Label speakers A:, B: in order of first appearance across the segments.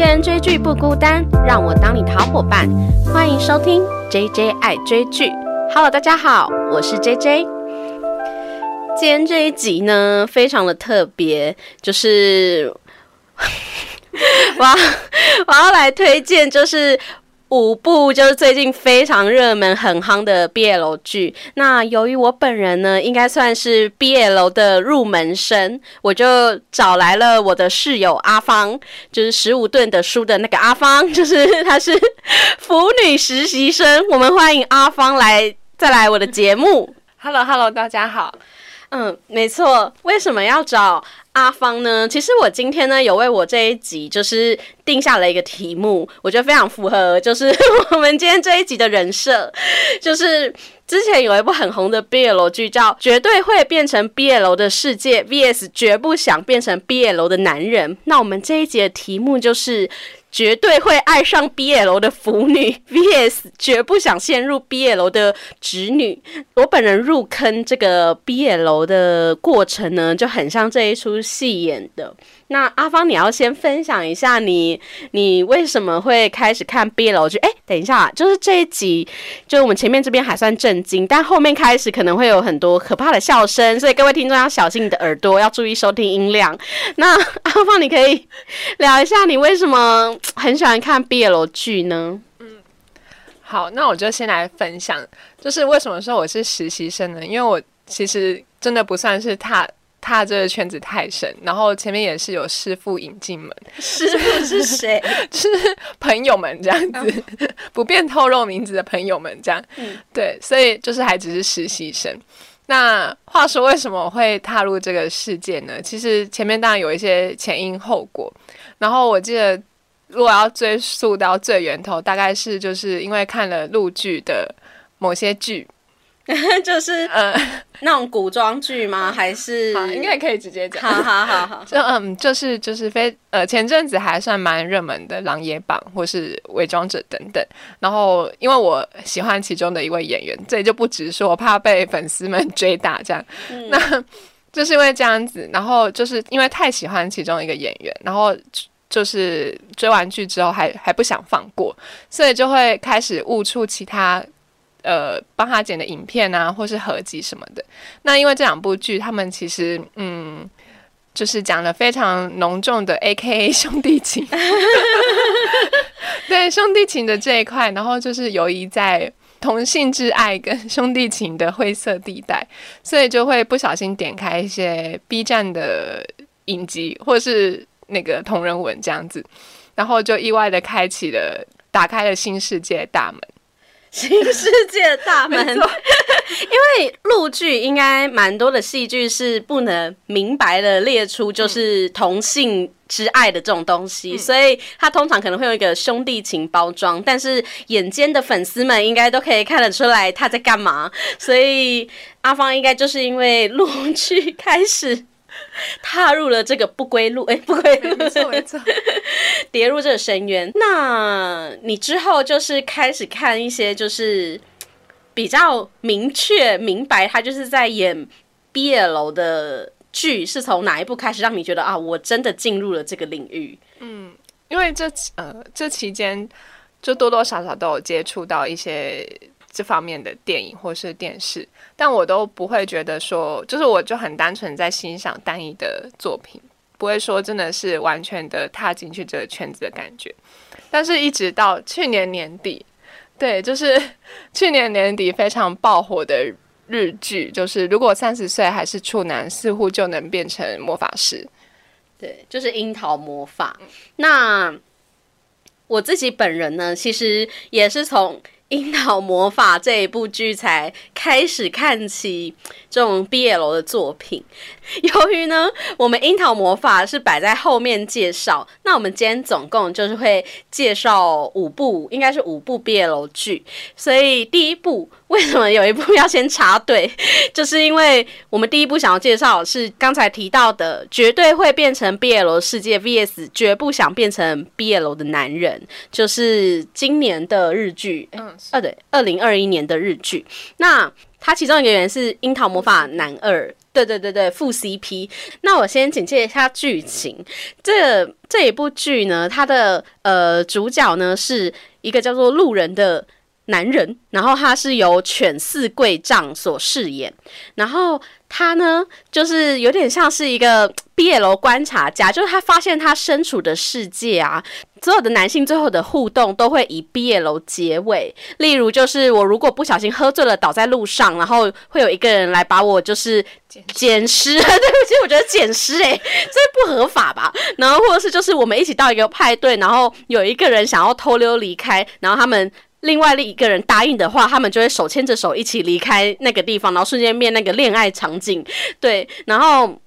A: 个人追剧不孤单，让我当你的好伙伴。欢迎收听 J J 爱追剧。Hello，大家好，我是 J J。今天这一集呢，非常的特别，就是 我要我要来推荐，就是。五部就是最近非常热门、很夯的 BL 剧。那由于我本人呢，应该算是 BL 的入门生，我就找来了我的室友阿芳，就是十五吨的书的那个阿芳，就是她是腐女实习生。我们欢迎阿芳来再来我的节目。
B: Hello，Hello，大家好。
A: 嗯，没错。为什么要找？阿芳呢？其实我今天呢有为我这一集就是定下了一个题目，我觉得非常符合，就是我们今天这一集的人设，就是之前有一部很红的 BL 剧叫《绝对会变成 BL 的世界》VS 绝不想变成 BL 的男人。那我们这一集的题目就是。绝对会爱上 BL 的腐女 VS 绝不想陷入 BL 的直女。我本人入坑这个 BL 的过程呢，就很像这一出戏演的。那阿芳，你要先分享一下你你为什么会开始看 BL 剧？哎，等一下，就是这一集，就我们前面这边还算震惊，但后面开始可能会有很多可怕的笑声，所以各位听众要小心你的耳朵，要注意收听音量。那阿芳，你可以聊一下你为什么很喜欢看 BL 剧呢？
B: 嗯，好，那我就先来分享，就是为什么说我是实习生呢？因为我其实真的不算是踏。踏这个圈子太深，然后前面也是有师傅引进门。
A: 师傅是谁？
B: 是朋友们这样子，不便透露名字的朋友们这样。对，所以就是还只是实习生。那话说，为什么会踏入这个世界呢？其实前面当然有一些前因后果。然后我记得，如果要追溯到最源头，大概是就是因为看了陆剧的某些剧。
A: 就是呃，那种古装剧吗？还是
B: 应该可以直接讲。
A: 好好好好，
B: 就嗯，就是就是非呃，前阵子还算蛮热门的《琅琊榜》或是《伪装者》等等。然后因为我喜欢其中的一位演员，这里就不直说，我怕被粉丝们追打。这样，那就是因为这样子，然后就是因为太喜欢其中一个演员，然后就是追完剧之后还还不想放过，所以就会开始悟出其他。呃，帮他剪的影片啊，或是合集什么的。那因为这两部剧，他们其实嗯，就是讲了非常浓重的 A K A 兄弟情，对兄弟情的这一块，然后就是游移在同性之爱跟兄弟情的灰色地带，所以就会不小心点开一些 B 站的影集，或是那个同人文这样子，然后就意外的开启了，打开了新世界大门。
A: 新世界大门，因为陆剧应该蛮多的戏剧是不能明白的列出就是同性之爱的这种东西，所以他通常可能会有一个兄弟情包装，但是眼尖的粉丝们应该都可以看得出来他在干嘛，所以阿芳应该就是因为陆剧开始。踏入了这个不归路，哎，不归路，
B: 没错没错，
A: 跌入这个深渊。那你之后就是开始看一些，就是比较明确明白，他就是在演 BL 的剧，是从哪一部开始让你觉得啊，我真的进入了这个领域？
B: 嗯，因为这呃这期间就多多少少都有接触到一些。这方面的电影或是电视，但我都不会觉得说，就是我就很单纯在欣赏单一的作品，不会说真的是完全的踏进去这个圈子的感觉。但是，一直到去年年底，对，就是 去年年底非常爆火的日剧，就是如果三十岁还是处男，似乎就能变成魔法师。
A: 对，就是《樱桃魔法》。那我自己本人呢，其实也是从。《樱桃魔法》这一部剧才开始看起这种 BL 的作品。由于呢，我们《樱桃魔法》是摆在后面介绍，那我们今天总共就是会介绍五部，应该是五部 BL 剧。所以第一部为什么有一部要先插队，就是因为我们第一部想要介绍是刚才提到的，绝对会变成 BL 世界 VS 绝不想变成 BL 的男人，就是今年的日剧。嗯，啊对，二零二一年的日剧。那它其中一个原因是《樱桃魔法》男二。对对对对，副 CP。那我先简介一下剧情。这这一部剧呢，它的呃主角呢是一个叫做路人的男人，然后他是由犬四贵丈所饰演，然后他呢就是有点像是一个毕业楼观察家，就是他发现他身处的世界啊。所有的男性最后的互动都会以毕业楼结尾，例如就是我如果不小心喝醉了倒在路上，然后会有一个人来把我就是捡尸，对不起，我觉得捡尸诶，这不合法吧？然后或者是就是我们一起到一个派对，然后有一个人想要偷溜离开，然后他们另外另一个人答应的话，他们就会手牵着手一起离开那个地方，然后瞬间变那个恋爱场景，对，然后。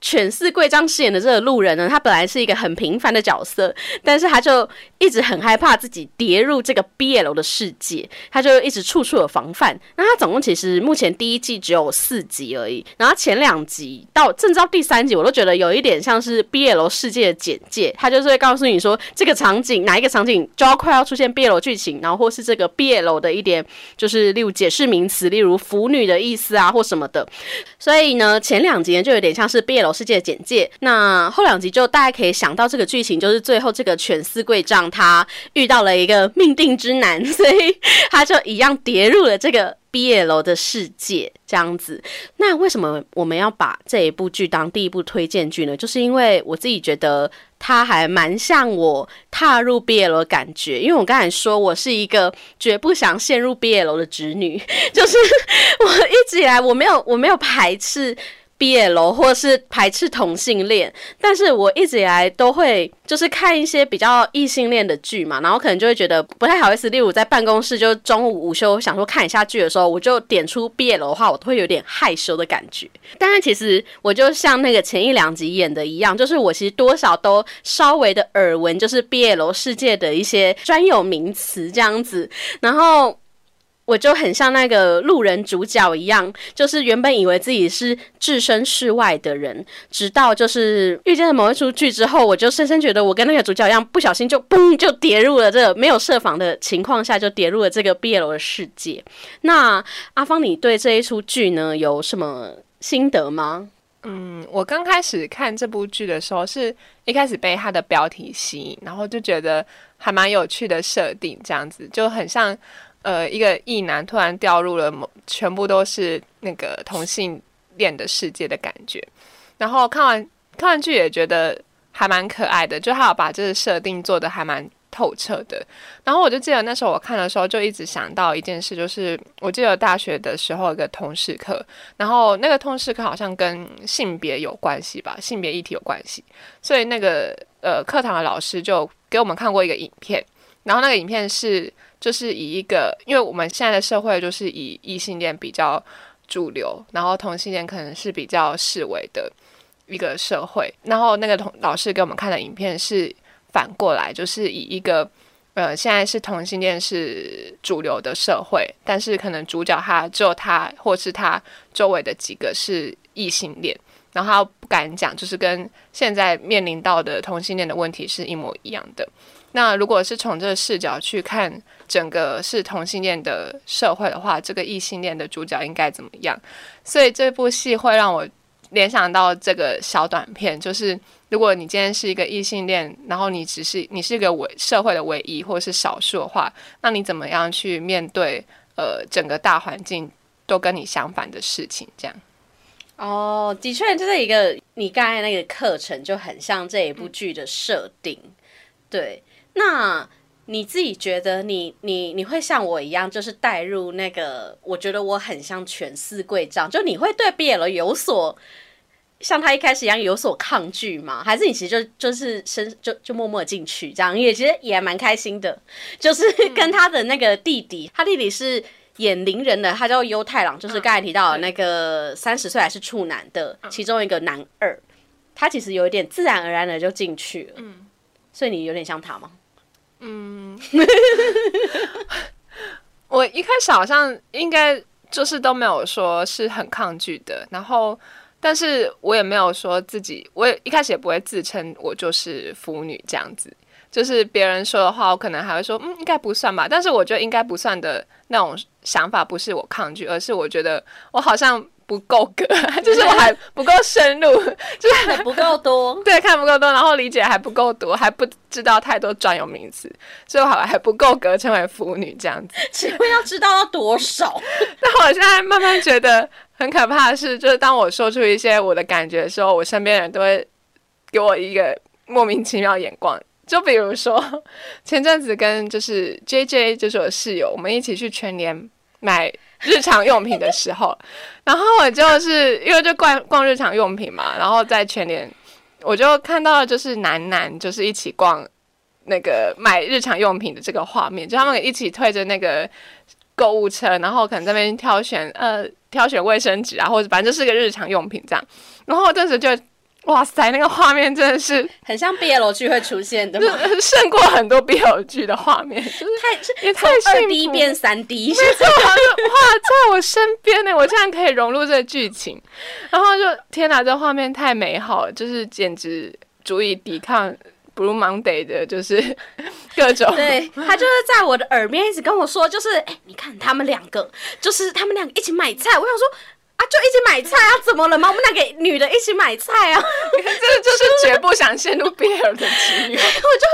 A: 犬饲贵章饰演的这个路人呢，他本来是一个很平凡的角色，但是他就一直很害怕自己跌入这个 BL 的世界，他就一直处处有防范。那他总共其实目前第一季只有四集而已，然后前两集到正到第三集，我都觉得有一点像是 BL 世界的简介，他就是会告诉你说这个场景哪一个场景就要快要出现 BL 剧情，然后或是这个 BL 的一点就是例如解释名词，例如腐女的意思啊或什么的。所以呢，前两集呢就有点像是 BL。世界的简介，那后两集就大家可以想到这个剧情，就是最后这个犬司贵丈他遇到了一个命定之男，所以他就一样跌入了这个毕业楼的世界，这样子。那为什么我们要把这一部剧当第一部推荐剧呢？就是因为我自己觉得它还蛮像我踏入毕业楼的感觉，因为我刚才说我是一个绝不想陷入毕业楼的侄女，就是我一直以来我没有我没有排斥。毕业楼，或是排斥同性恋，但是我一直以来都会就是看一些比较异性恋的剧嘛，然后可能就会觉得不太好意思。例如在办公室，就中午午休想说看一下剧的时候，我就点出毕业楼的话，我都会有点害羞的感觉。但是其实我就像那个前一两集演的一样，就是我其实多少都稍微的耳闻，就是毕业楼世界的一些专有名词这样子，然后。我就很像那个路人主角一样，就是原本以为自己是置身事外的人，直到就是遇见了某一出剧之后，我就深深觉得我跟那个主角一样，不小心就嘣就跌入了这个没有设防的情况下，就跌入了这个 BL 的世界。那阿芳，你对这一出剧呢有什么心得吗？
B: 嗯，我刚开始看这部剧的时候，是一开始被它的标题吸引，然后就觉得还蛮有趣的设定，这样子就很像。呃，一个异男突然掉入了某全部都是那个同性恋的世界的感觉，然后看完看完剧也觉得还蛮可爱的，就他有把这个设定做的还蛮透彻的。然后我就记得那时候我看的时候，就一直想到一件事，就是我记得大学的时候一个通识课，然后那个通识课好像跟性别有关系吧，性别议题有关系，所以那个呃课堂的老师就给我们看过一个影片，然后那个影片是。就是以一个，因为我们现在的社会就是以异性恋比较主流，然后同性恋可能是比较视为的一个社会。然后那个同老师给我们看的影片是反过来，就是以一个呃现在是同性恋是主流的社会，但是可能主角他只有他或是他周围的几个是异性恋，然后他不敢讲，就是跟现在面临到的同性恋的问题是一模一样的。那如果是从这个视角去看整个是同性恋的社会的话，这个异性恋的主角应该怎么样？所以这部戏会让我联想到这个小短片，就是如果你今天是一个异性恋，然后你只是你是一个唯社会的唯一或者是少数的话，那你怎么样去面对呃整个大环境都跟你相反的事情？这样
A: 哦，的确就是一个你刚才那个课程就很像这一部剧的设定，对。那你自己觉得，你你你会像我一样，就是带入那个，我觉得我很像全四贵丈，就你会对 BL 有所像他一开始一样有所抗拒吗？还是你其实就就是深就就默默进去这样，也其实也蛮开心的，就是跟他的那个弟弟，他弟弟是演邻人的，他叫优太郎，就是刚才提到的那个三十岁还是处男的其中一个男二，他其实有一点自然而然的就进去了，嗯，所以你有点像他吗？嗯，
B: 我一开始好像应该就是都没有说是很抗拒的，然后，但是我也没有说自己，我也一开始也不会自称我就是腐女这样子，就是别人说的话，我可能还会说，嗯，应该不算吧。但是我觉得应该不算的那种想法，不是我抗拒，而是我觉得我好像不够格，就是我还不够深入，就是
A: 还不够多。
B: 对，看不够多，然后理解还不够多，还不知道太多专有名词，所以我还还不够格成为腐女这样子。
A: 请问要知道要多少？
B: 但我现在慢慢觉得很可怕的是，就是当我说出一些我的感觉的时候，我身边人都会给我一个莫名其妙眼光。就比如说前阵子跟就是 J J 就是我室友，我们一起去全联买 日常用品的时候，然后我就是因为就逛逛日常用品嘛，然后在全联我就看到了就是男男就是一起逛那个买日常用品的这个画面，就他们一起推着那个购物车，然后可能在那边挑选呃挑选卫生纸啊，或者反正就是个日常用品这样，然后我当时就。哇塞，那个画面真的是
A: 很像 BL 剧会出现的，
B: 胜过很多 BL 剧的画面，就是
A: 太
B: 也太
A: 二 D 变三 D，
B: 没错，哇，在我身边呢，我竟然可以融入这个剧情，然后就天哪，这画面太美好了，就是简直足以抵抗 Blue Monday 的，就是 各种。
A: 对他就是在我的耳边一直跟我说，就是哎，你看他们两个，就是他们两个一起买菜，我想说。啊，就一起买菜啊？怎么了吗？我们两个女的一起买菜啊？
B: 这就是绝不想陷入 BL 的情侣。我
A: 就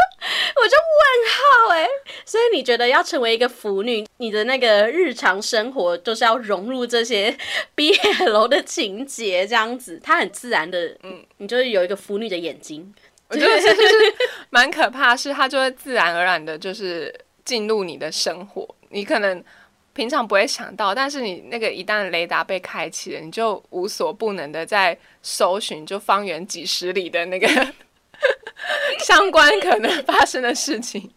A: 我就问号哎，所以你觉得要成为一个腐女，你的那个日常生活就是要融入这些 BL 的情节，这样子，它很自然的，嗯，你就是有一个腐女的眼睛。
B: 我觉得就是蛮可怕，是它就会自然而然的，就是进入你的生活，你可能。平常不会想到，但是你那个一旦雷达被开启了，你就无所不能的在搜寻，就方圆几十里的那个 相关可能发生的事情，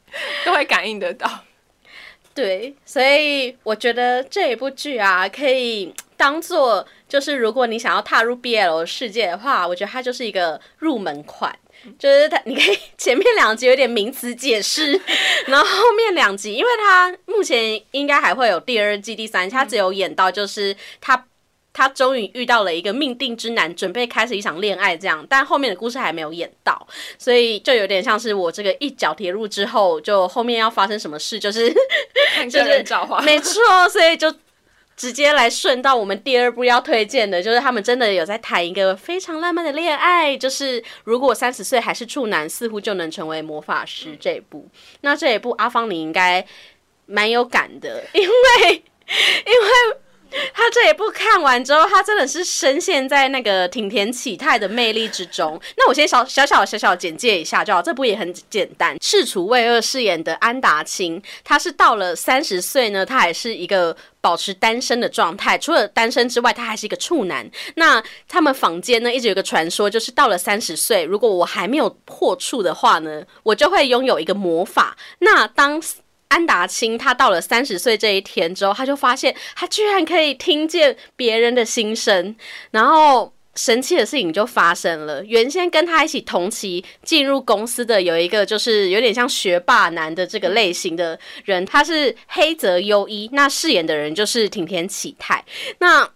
B: 都会感应得到。
A: 对，所以我觉得这一部剧啊，可以当做就是如果你想要踏入 BL 世界的话，我觉得它就是一个入门款。就是他，你可以前面两集有点名词解释，然后后面两集，因为他目前应该还会有第二季、第三季，他只有演到就是他他终于遇到了一个命定之男，准备开始一场恋爱这样，但后面的故事还没有演到，所以就有点像是我这个一脚跌入之后，就后面要发生什么事，就是
B: 就是
A: 没错，所以就。直接来顺到我们第二部要推荐的，就是他们真的有在谈一个非常浪漫的恋爱，就是如果三十岁还是处男，似乎就能成为魔法师这一部。那这一部阿芳你应该蛮有感的，因为因为。他这一部看完之后，他真的是深陷在那个挺田启太的魅力之中。那我先小小小小小简介一下就好，这部也很简单。赤楚卫二饰演的安达清，他是到了三十岁呢，他还是一个保持单身的状态。除了单身之外，他还是一个处男。那他们坊间呢，一直有个传说，就是到了三十岁，如果我还没有破处的话呢，我就会拥有一个魔法。那当安达清他到了三十岁这一天之后，他就发现他居然可以听见别人的心声，然后神奇的事情就发生了。原先跟他一起同期进入公司的有一个就是有点像学霸男的这个类型的人，他是黑泽优一，那饰演的人就是挺田启泰。那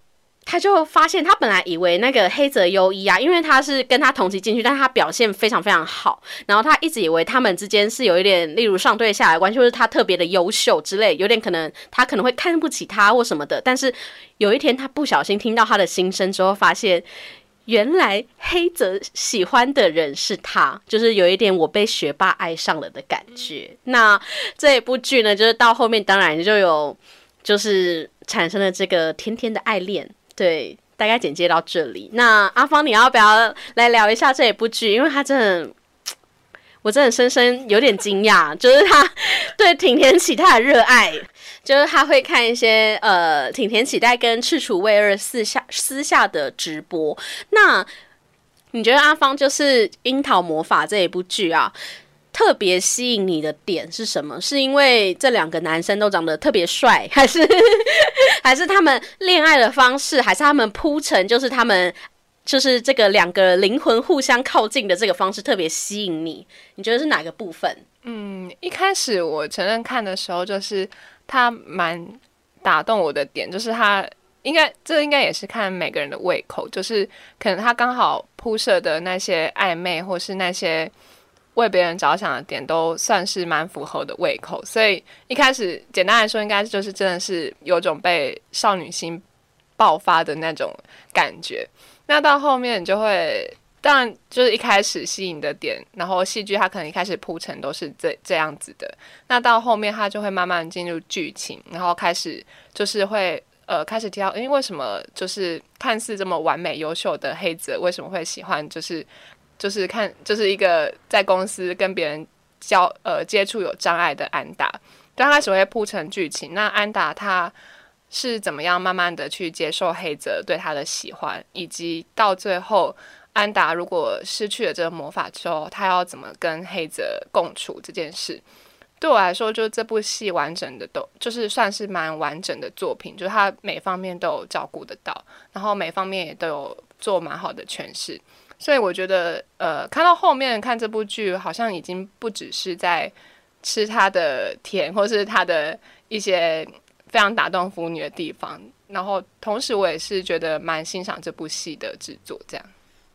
A: 他就发现，他本来以为那个黑泽优一啊，因为他是跟他同期进去，但是他表现非常非常好，然后他一直以为他们之间是有一点，例如上对下的关系，或是他特别的优秀之类，有点可能他可能会看不起他或什么的。但是有一天，他不小心听到他的心声之后，发现原来黑泽喜欢的人是他，就是有一点我被学霸爱上了的感觉。那这一部剧呢，就是到后面当然就有就是产生了这个甜甜的爱恋。对，大概简介到这里。那阿芳，你要不要来聊一下这一部剧？因为他真的，我真的深深有点惊讶，就是他对挺田启太的热爱，就是他会看一些呃挺田启太跟赤楚卫二私下私下的直播。那你觉得阿芳就是《樱桃魔法》这一部剧啊？特别吸引你的点是什么？是因为这两个男生都长得特别帅，还是还是他们恋爱的方式，还是他们铺陈，就是他们就是这个两个灵魂互相靠近的这个方式特别吸引你？你觉得是哪个部分？
B: 嗯，一开始我承认看的时候，就是他蛮打动我的点，就是他应该这应该也是看每个人的胃口，就是可能他刚好铺设的那些暧昧，或是那些。为别人着想的点都算是蛮符合的胃口，所以一开始简单来说，应该就是真的是有种被少女心爆发的那种感觉。那到后面你就会，当然就是一开始吸引的点，然后戏剧它可能一开始铺陈都是这这样子的，那到后面它就会慢慢进入剧情，然后开始就是会呃开始提到，因为为什么就是看似这么完美优秀的黑泽为什么会喜欢就是就是看就是一个在公司跟别人交呃接触有障碍的安达。刚开始会铺成剧情，那安达他是怎么样慢慢的去接受黑泽对他的喜欢，以及到最后安达如果失去了这个魔法之后，他要怎么跟黑泽共处这件事，对我来说，就这部戏完整的都就是算是蛮完整的作品，就是他每方面都有照顾得到，然后每方面也都有做蛮好的诠释，所以我觉得呃看到后面看这部剧，好像已经不只是在。吃它的甜，或是它的一些非常打动腐女的地方，然后同时我也是觉得蛮欣赏这部戏的制作，这样。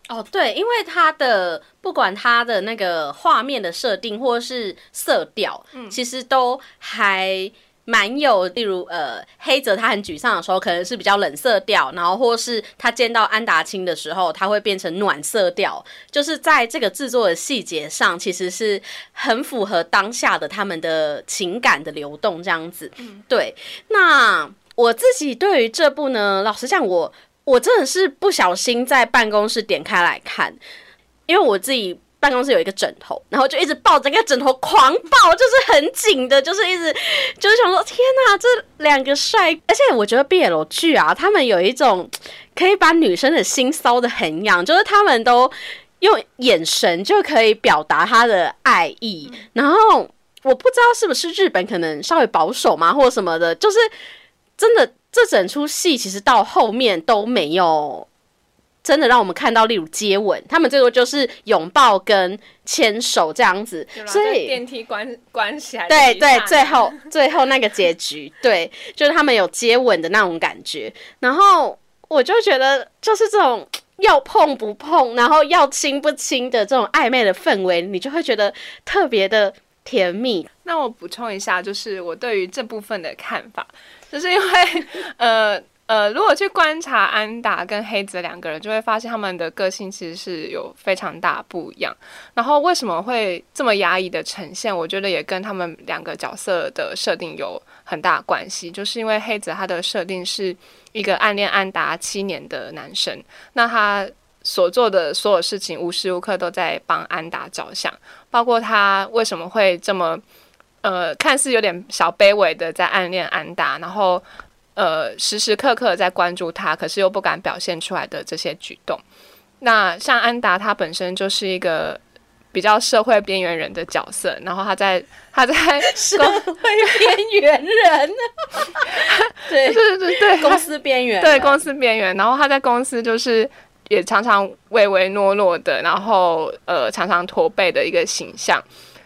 A: 哦，对，因为它的不管它的那个画面的设定，或是色调，嗯，其实都还。蛮有，例如呃，黑泽他很沮丧的时候，可能是比较冷色调，然后或是他见到安达清的时候，他会变成暖色调，就是在这个制作的细节上，其实是很符合当下的他们的情感的流动这样子。对，那我自己对于这部呢，老实讲，我我真的是不小心在办公室点开来看，因为我自己。办公室有一个枕头，然后就一直抱着那个枕头狂抱，就是很紧的，就是一直就是想说，天哪，这两个帅！而且我觉得 BL 剧啊，他们有一种可以把女生的心骚的很痒，就是他们都用眼神就可以表达他的爱意。然后我不知道是不是日本可能稍微保守嘛，或者什么的，就是真的这整出戏其实到后面都没有。真的让我们看到，例如接吻，他们最多就是拥抱跟牵手这样子，
B: 所以电梯关关起来，
A: 对对，最后最后那个结局，对，就是他们有接吻的那种感觉。然后我就觉得，就是这种要碰不碰，然后要亲不亲的这种暧昧的氛围，你就会觉得特别的甜蜜。
B: 那我补充一下，就是我对于这部分的看法，就是因为 呃。呃，如果去观察安达跟黑子两个人，就会发现他们的个性其实是有非常大不一样。然后为什么会这么压抑的呈现？我觉得也跟他们两个角色的设定有很大关系。就是因为黑子他的设定是一个暗恋安达七年的男生，那他所做的所有事情无时无刻都在帮安达着想，包括他为什么会这么呃看似有点小卑微的在暗恋安达，然后。呃，时时刻刻在关注他，可是又不敢表现出来的这些举动。那像安达，他本身就是一个比较社会边缘人的角色，然后他在 他在
A: 社会边缘人，对
B: 对对对，
A: 公司边缘，
B: 对公司边缘。然后他在公司就是也常常唯唯诺诺的，然后呃常常驼背的一个形象。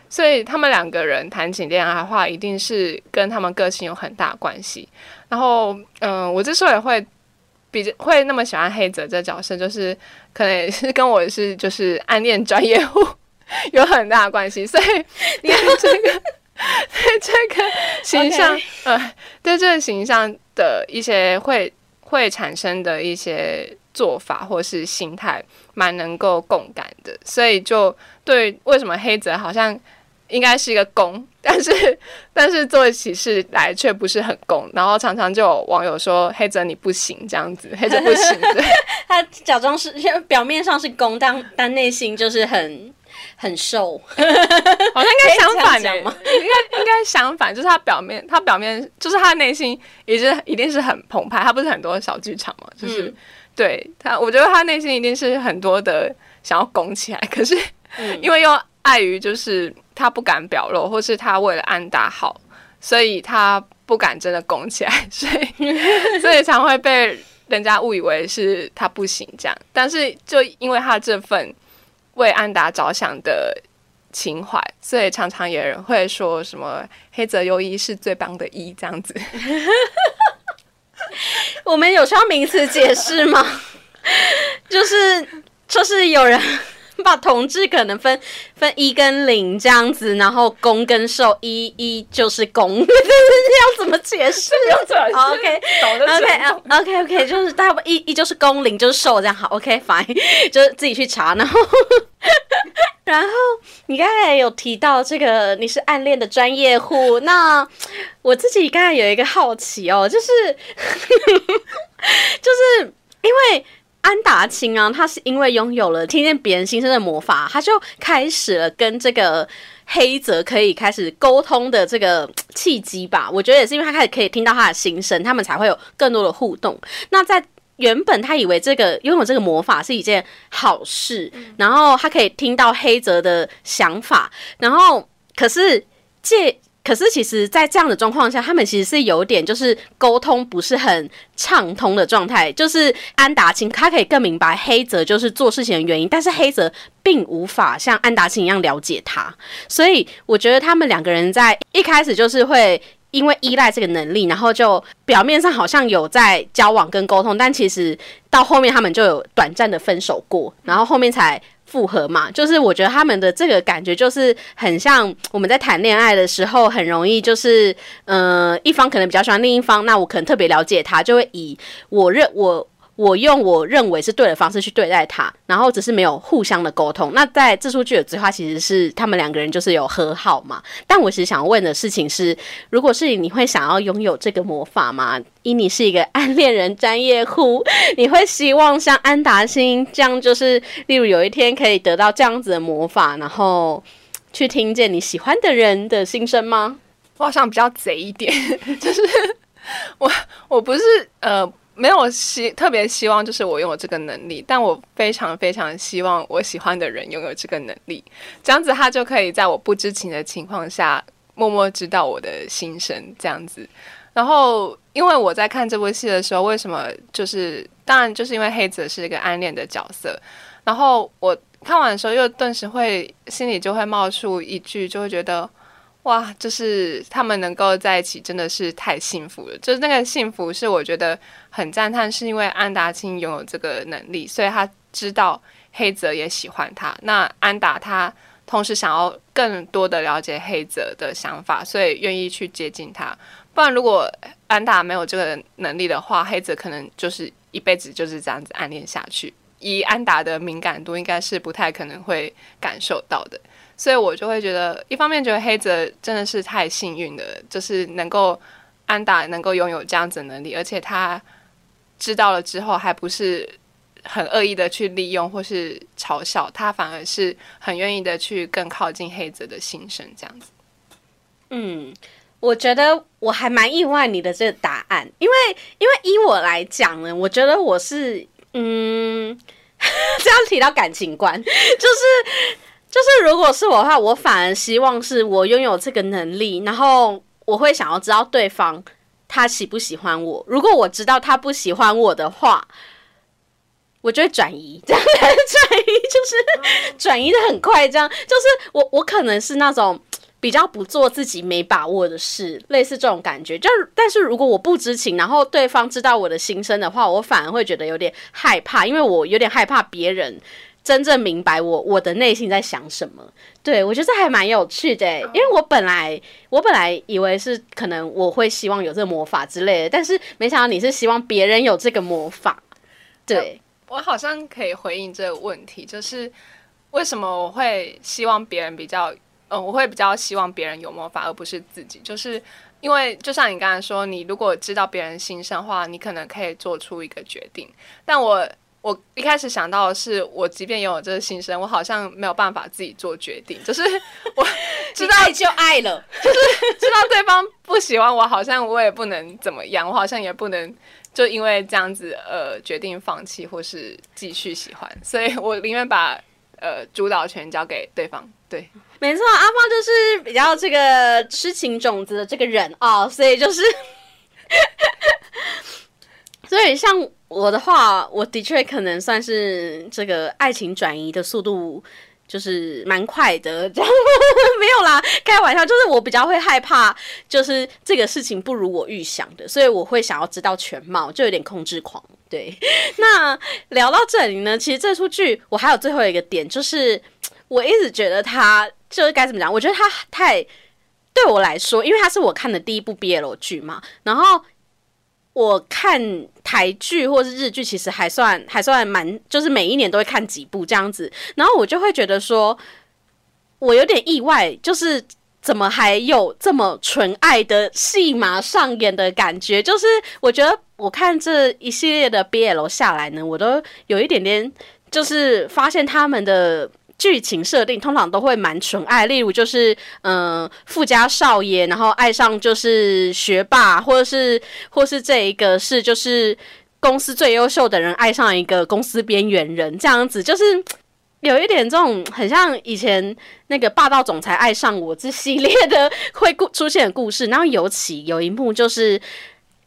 B: 所以他们两个人谈起恋爱的话，一定是跟他们个性有很大关系。然后，嗯，我之所以会比较会那么喜欢黑泽这角色，就是可能也是跟我是就是暗恋专业户 有很大关系。所以，你看这个对 这个形象，呃，对这个形象的一些会会产生的一些做法或是心态，蛮能够共感的。所以，就对为什么黑泽好像。应该是一个攻，但是 但是做起事来却不是很攻，然后常常就有网友说黑泽你不行这样子，黑泽不行，
A: 他假装是表面上是攻，但但内心就是很很瘦，好
B: 像应该相反的吗？应该应该相反，就是他表面他表面就是他内心也是一定是很澎湃，他不是很多小剧场嘛，就是对他，我觉得他内心一定是很多的想要拱起来，可是因为又碍于就是。他不敢表露，或是他为了安达好，所以他不敢真的拱起来，所以所以常会被人家误以为是他不行这样。但是就因为他这份为安达着想的情怀，所以常常有人会说什么黑泽优一是最棒的一这样子。
A: 我们有需要名词解释吗？就是就是有人。把同志可能分分一跟零这样子，然后公跟受，一一就是公，这要怎么解释？OK OK
B: 行
A: OK OK，就是大部一一就是公，零就是受，这样好 OK fine，就是自己去查，然后 然后你刚才有提到这个你是暗恋的专业户，那我自己刚才有一个好奇哦，就是就是因为。安达清啊，他是因为拥有了听见别人心声的魔法，他就开始了跟这个黑泽可以开始沟通的这个契机吧。我觉得也是因为他开始可以听到他的心声，他们才会有更多的互动。那在原本他以为这个拥有这个魔法是一件好事，然后他可以听到黑泽的想法，然后可是借。可是，其实，在这样的状况下，他们其实是有点就是沟通不是很畅通的状态。就是安达清他可以更明白黑泽就是做事情的原因，但是黑泽并无法像安达清一样了解他。所以，我觉得他们两个人在一开始就是会因为依赖这个能力，然后就表面上好像有在交往跟沟通，但其实到后面他们就有短暂的分手过，然后后面才。复合嘛，就是我觉得他们的这个感觉就是很像我们在谈恋爱的时候，很容易就是，呃，一方可能比较喜欢另一方，那我可能特别了解他，就会以我认我。我用我认为是对的方式去对待他，然后只是没有互相的沟通。那在这出剧的最后，其实是他们两个人就是有和好嘛。但我其实想问的事情是，如果是你，你会想要拥有这个魔法吗？因你是一个暗恋人专业户，你会希望像安达星这样，就是例如有一天可以得到这样子的魔法，然后去听见你喜欢的人的心声吗？
B: 我好像比较贼一点，就是我我不是呃。没有希特别希望，就是我拥有这个能力，但我非常非常希望我喜欢的人拥有这个能力，这样子他就可以在我不知情的情况下默默知道我的心声，这样子。然后，因为我在看这部戏的时候，为什么就是当然就是因为黑子是一个暗恋的角色，然后我看完的时候又顿时会心里就会冒出一句，就会觉得。哇，就是他们能够在一起，真的是太幸福了。就是那个幸福，是我觉得很赞叹，是因为安达清拥有这个能力，所以他知道黑泽也喜欢他。那安达他同时想要更多的了解黑泽的想法，所以愿意去接近他。不然，如果安达没有这个能力的话，黑泽可能就是一辈子就是这样子暗恋下去。以安达的敏感度，应该是不太可能会感受到的。所以我就会觉得，一方面觉得黑泽真的是太幸运了，就是能够安达能够拥有这样子的能力，而且他知道了之后，还不是很恶意的去利用或是嘲笑他，反而是很愿意的去更靠近黑泽的心声，这样子。
A: 嗯，我觉得我还蛮意外你的这个答案，因为因为依我来讲呢，我觉得我是嗯，这样提到感情观，就是。就是如果是我的话，我反而希望是我拥有这个能力，然后我会想要知道对方他喜不喜欢我。如果我知道他不喜欢我的话，我就会转移，这样转移就是转移的很快。这样就是我我可能是那种比较不做自己没把握的事，类似这种感觉。就但是如果我不知情，然后对方知道我的心声的话，我反而会觉得有点害怕，因为我有点害怕别人。真正明白我我的内心在想什么，对我觉得还蛮有趣的，因为我本来我本来以为是可能我会希望有这个魔法之类的，但是没想到你是希望别人有这个魔法。对
B: 我好像可以回应这个问题，就是为什么我会希望别人比较，嗯，我会比较希望别人有魔法而不是自己，就是因为就像你刚才说，你如果知道别人心声的话，你可能可以做出一个决定，但我。我一开始想到的是，我即便拥有这个心声，我好像没有办法自己做决定。就是 我知道
A: 就爱了，
B: 就是知道对方不喜欢我，好像我也不能怎么样，我好像也不能就因为这样子呃决定放弃或是继续喜欢，所以我宁愿把呃主导权交给对方。对，
A: 没错，阿芳就是比较这个痴情种子的这个人哦，所以就是，所以像。我的话，我的确可能算是这个爱情转移的速度就是蛮快的，这样没有啦，开玩笑，就是我比较会害怕，就是这个事情不如我预想的，所以我会想要知道全貌，就有点控制狂。对，那聊到这里呢，其实这出剧我还有最后一个点，就是我一直觉得它就是该怎么讲，我觉得它太对我来说，因为它是我看的第一部 BL 剧嘛，然后。我看台剧或是日剧，其实还算还算蛮，就是每一年都会看几部这样子。然后我就会觉得说，我有点意外，就是怎么还有这么纯爱的戏码上演的感觉。就是我觉得我看这一系列的 BL 下来呢，我都有一点点，就是发现他们的。剧情设定通常都会蛮纯爱，例如就是嗯富家少爷，然后爱上就是学霸，或者是或是这一个是就是公司最优秀的人爱上一个公司边缘人，这样子就是有一点这种很像以前那个霸道总裁爱上我这系列的会故出现的故事，然后尤其有一幕就是。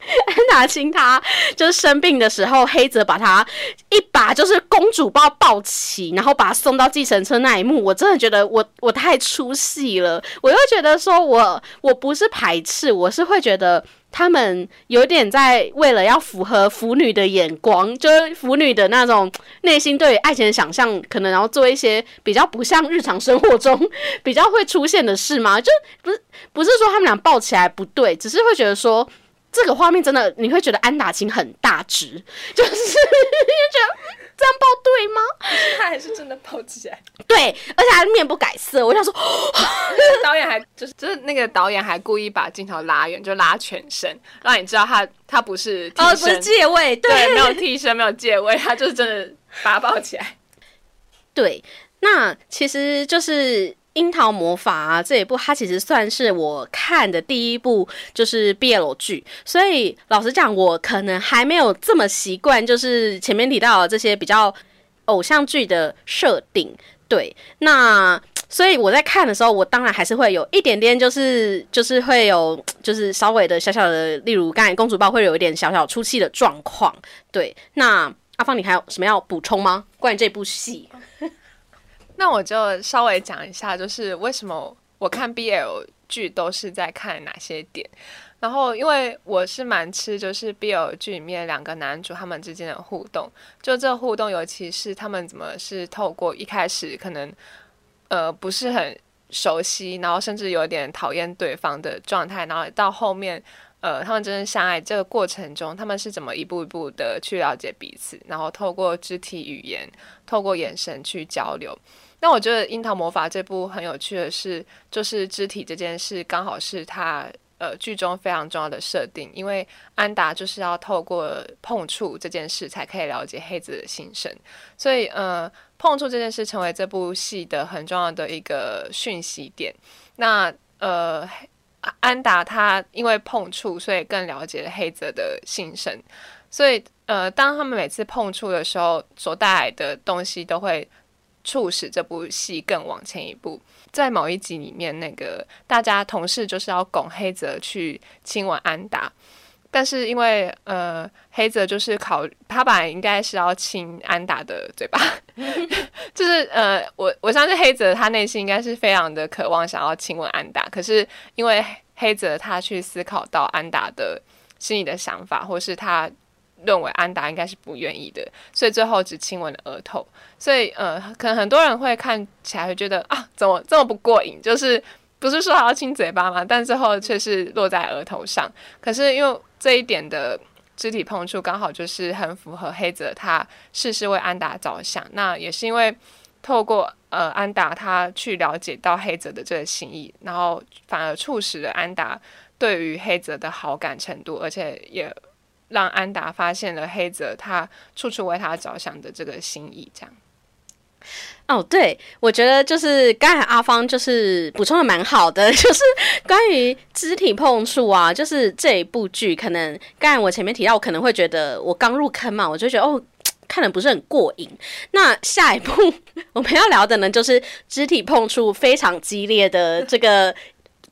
A: 安达清他就是生病的时候，黑泽把他一把就是公主抱抱起，然后把他送到计程车那一幕，我真的觉得我我太出戏了。我又觉得说我我不是排斥，我是会觉得他们有点在为了要符合腐女的眼光，就是腐女的那种内心对爱情的想象，可能然后做一些比较不像日常生活中 比较会出现的事吗？就不是不是说他们俩抱起来不对，只是会觉得说。这个画面真的，你会觉得安达清很大只，就是觉得这样抱对吗？
B: 他还是真的抱起来，
A: 对，而且还面不改色。我想说，
B: 导演还就是就是那个导演还故意把镜头拉远，就拉全身，让你知道他他不是
A: 哦，不是借位，
B: 对，没有替身，没有借位，他就是真的把他抱起来。
A: 对，那其实就是。樱桃魔法啊，这一部它其实算是我看的第一部就是 BL 剧，所以老实讲，我可能还没有这么习惯，就是前面提到的这些比较偶像剧的设定。对，那所以我在看的时候，我当然还是会有一点点，就是就是会有就是稍微的小小的，例如刚才公主抱会有一点小小出戏的状况。对，那阿芳，你还有什么要补充吗？关于这部戏？
B: 那我就稍微讲一下，就是为什么我看 BL 剧都是在看哪些点。然后，因为我是蛮吃，就是 BL 剧里面两个男主他们之间的互动，就这互动，尤其是他们怎么是透过一开始可能呃不是很熟悉，然后甚至有点讨厌对方的状态，然后到后面。呃，他们真正相爱这个过程中，他们是怎么一步一步的去了解彼此，然后透过肢体语言、透过眼神去交流。那我觉得《樱桃魔法》这部很有趣的是，就是肢体这件事刚好是他呃剧中非常重要的设定，因为安达就是要透过碰触这件事才可以了解黑子的心声，所以呃碰触这件事成为这部戏的很重要的一个讯息点。那呃。安达他因为碰触，所以更了解黑泽的心声。所以，呃，当他们每次碰触的时候，所带来的东西都会促使这部戏更往前一步。在某一集里面，那个大家同事就是要拱黑泽去亲吻安达。但是因为呃黑泽就是考他本来应该是要亲安达的嘴巴，就是呃我我相信黑泽他内心应该是非常的渴望想要亲吻安达，可是因为黑泽他去思考到安达的心里的想法，或是他认为安达应该是不愿意的，所以最后只亲吻了额头。所以呃可能很多人会看起来会觉得啊怎么这么不过瘾，就是不是说还要亲嘴巴吗？但最后却是落在额头上。可是因为这一点的肢体碰触刚好就是很符合黑泽他事事为安达着想，那也是因为透过呃安达他去了解到黑泽的这个心意，然后反而促使了安达对于黑泽的好感程度，而且也让安达发现了黑泽他处处为他着想的这个心意，这样。
A: 哦，对，我觉得就是刚才阿芳就是补充的蛮好的，就是关于肢体碰触啊，就是这一部剧，可能刚才我前面提到，我可能会觉得我刚入坑嘛，我就觉得哦，看的不是很过瘾。那下一步 我们要聊的呢，就是肢体碰触非常激烈的这个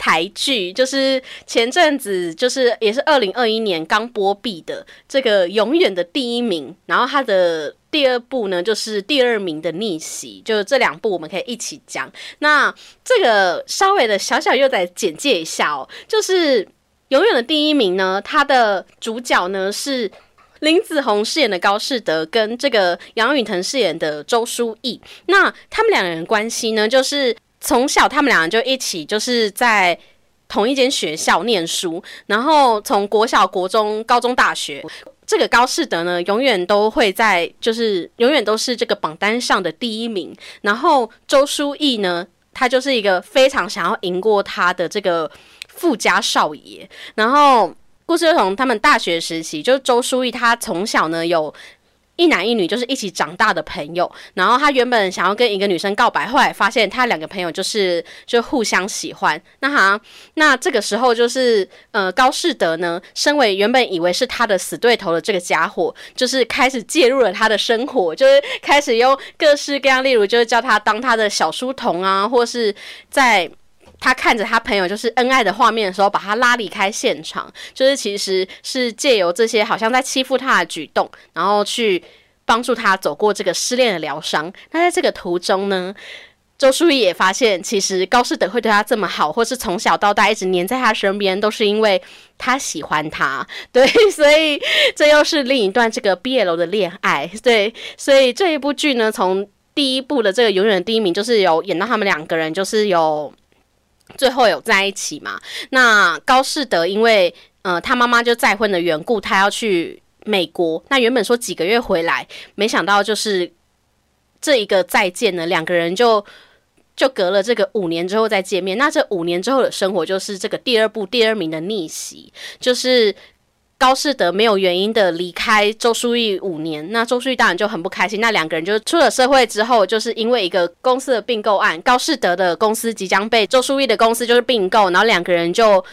A: 台剧，就是前阵子就是也是二零二一年刚播毕的这个永远的第一名，然后它的。第二部呢，就是第二名的逆袭，就这两部我们可以一起讲。那这个稍微的小小又再简介一下哦，就是永远的第一名呢，它的主角呢是林子宏饰演的高士德，跟这个杨允腾饰演的周书义。那他们两人关系呢，就是从小他们两个就一起就是在同一间学校念书，然后从国小、国中、高中、大学。这个高士德呢，永远都会在，就是永远都是这个榜单上的第一名。然后周书义呢，他就是一个非常想要赢过他的这个富家少爷。然后故事就从他们大学时期，就是周书义他从小呢有。一男一女就是一起长大的朋友，然后他原本想要跟一个女生告白，后来发现他两个朋友就是就互相喜欢。那哈，那这个时候就是呃高士德呢，身为原本以为是他的死对头的这个家伙，就是开始介入了他的生活，就是开始用各式各样，例如就是叫他当他的小书童啊，或是在。他看着他朋友就是恩爱的画面的时候，把他拉离开现场，就是其实是借由这些好像在欺负他的举动，然后去帮助他走过这个失恋的疗伤。那在这个途中呢，周淑怡也发现，其实高士德会对他这么好，或是从小到大一直黏在他身边，都是因为他喜欢他。对，所以这又是另一段这个毕业楼的恋爱。对，所以这一部剧呢，从第一部的这个永远第一名，就是有演到他们两个人，就是有。最后有在一起嘛？那高士德因为呃他妈妈就再婚的缘故，他要去美国。那原本说几个月回来，没想到就是这一个再见呢，两个人就就隔了这个五年之后再见面。那这五年之后的生活，就是这个第二部第二名的逆袭，就是。高士德没有原因的离开周书义五年，那周书义当然就很不开心。那两个人就出了社会之后，就是因为一个公司的并购案，高士德的公司即将被周书义的公司就是并购，然后两个人就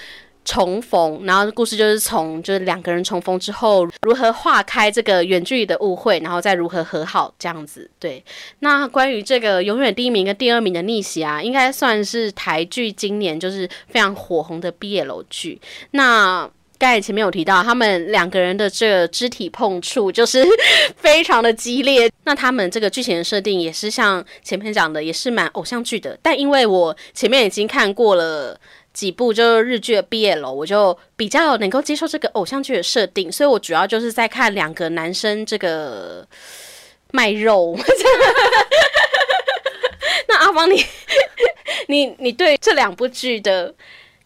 A: 重逢。然后故事就是从就是两个人重逢之后，如何化开这个远距离的误会，然后再如何和好这样子。对，那关于这个永远第一名跟第二名的逆袭啊，应该算是台剧今年就是非常火红的毕业楼剧。那刚才前面有提到，他们两个人的这个肢体碰触就是 非常的激烈。那他们这个剧情的设定也是像前面讲的，也是蛮偶像剧的。但因为我前面已经看过了几部就是日剧的毕业楼，我就比较能够接受这个偶像剧的设定，所以我主要就是在看两个男生这个卖肉。那阿芳，你 你你对这两部剧的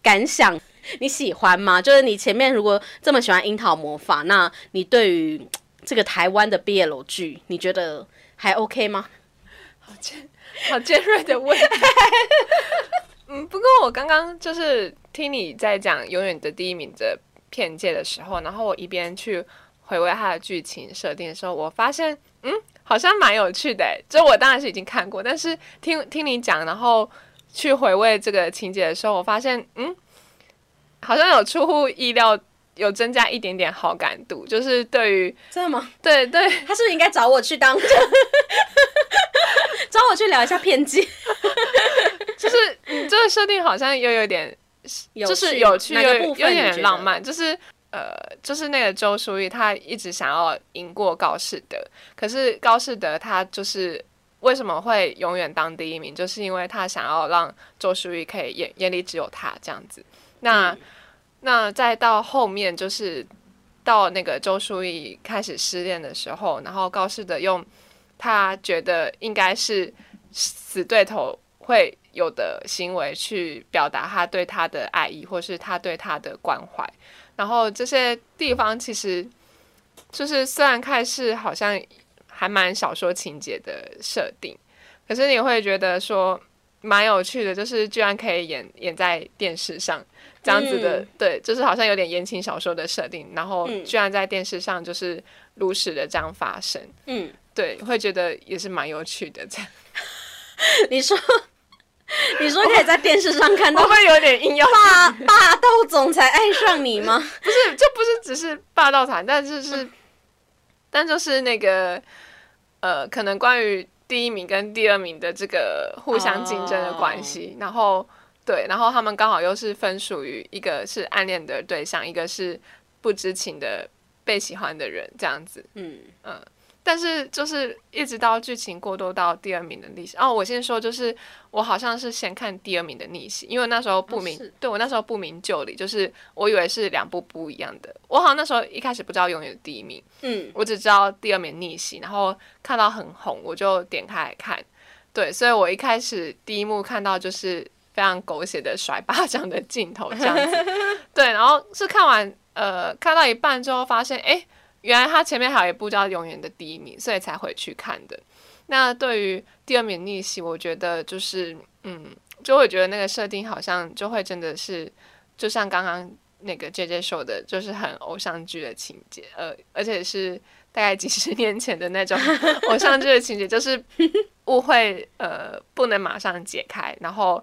A: 感想？你喜欢吗？就是你前面如果这么喜欢《樱桃魔法》，那你对于这个台湾的 BL 剧，你觉得还 OK 吗？
B: 好尖，好尖锐的问。嗯，不过我刚刚就是听你在讲《永远的第一名》的片界的时候，然后我一边去回味它的剧情设定的时候，我发现，嗯，好像蛮有趣的。就我当然是已经看过，但是听听你讲，然后去回味这个情节的时候，我发现，嗯。好像有出乎意料，有增加一点点好感度，就是对于
A: 真的吗？
B: 对对，
A: 他是不是应该找我去当，找我去聊一下片机？
B: 就是你这个设定好像又有点，就是有趣，又有点浪漫，就是呃，就是那个周淑玉，她一直想要赢过高士德，可是高士德他就是为什么会永远当第一名，就是因为他想要让周淑玉可以眼眼里只有他这样子。那那再到后面，就是到那个周淑怡开始失恋的时候，然后高士德用他觉得应该是死对头会有的行为去表达他对他的爱意，或是他对他的关怀。然后这些地方其实就是虽然看似好像还蛮小说情节的设定，可是你会觉得说蛮有趣的，就是居然可以演演在电视上。这样子的，对，就是好像有点言情小说的设定，然后居然在电视上就是如实的这样发生，嗯，对，会觉得也是蛮有趣的。这样，
A: 你说，你说可以在电视上看到，
B: 会不会有点硬要
A: 霸霸道总裁爱上你吗？
B: 不是，就不是只是霸道总裁，但是是，但就是那个，呃，可能关于第一名跟第二名的这个互相竞争的关系，然后。对，然后他们刚好又是分属于一个是暗恋的对象，一个是不知情的被喜欢的人，这样子。嗯嗯，但是就是一直到剧情过渡到第二名的逆袭。哦，我先说，就是我好像是先看第二名的逆袭，因为那时候不明，
A: 是
B: 对我那时候不明就里，就是我以为是两部不一样的。我好像那时候一开始不知道永远的第一名，
A: 嗯，
B: 我只知道第二名逆袭，然后看到很红，我就点开来看。对，所以我一开始第一幕看到就是非常狗血的甩巴掌的镜头这样子。对，然后是看完呃看到一半之后发现，哎，原来他前面还有一部叫《永远的第一名》，所以才回去看的。那对于第二名逆袭，我觉得就是嗯，就会觉得那个设定好像就会真的是，就像刚刚那个 J J 说的，就是很偶像剧的情节，呃，而且是大概几十年前的那种偶像剧的情节，就是误会呃不能马上解开，然后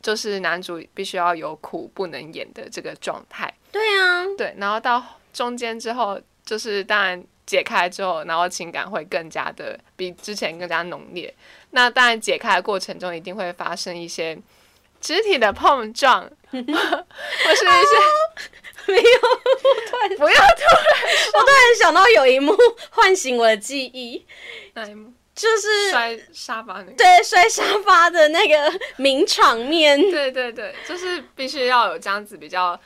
B: 就是男主必须要有苦不能言的这个状态。
A: 对啊，
B: 对，然后到中间之后，就是当然解开之后，然后情感会更加的比之前更加浓烈。那当然解开的过程中，一定会发生一些肢体的碰撞，或是一些
A: 没有，
B: 不要突
A: 我突然想到有一幕唤醒我的记忆，
B: 然那一幕
A: 就是
B: 摔沙发那个。
A: 对摔沙发的那个名场面。
B: 对对对，就是必须要有这样子比较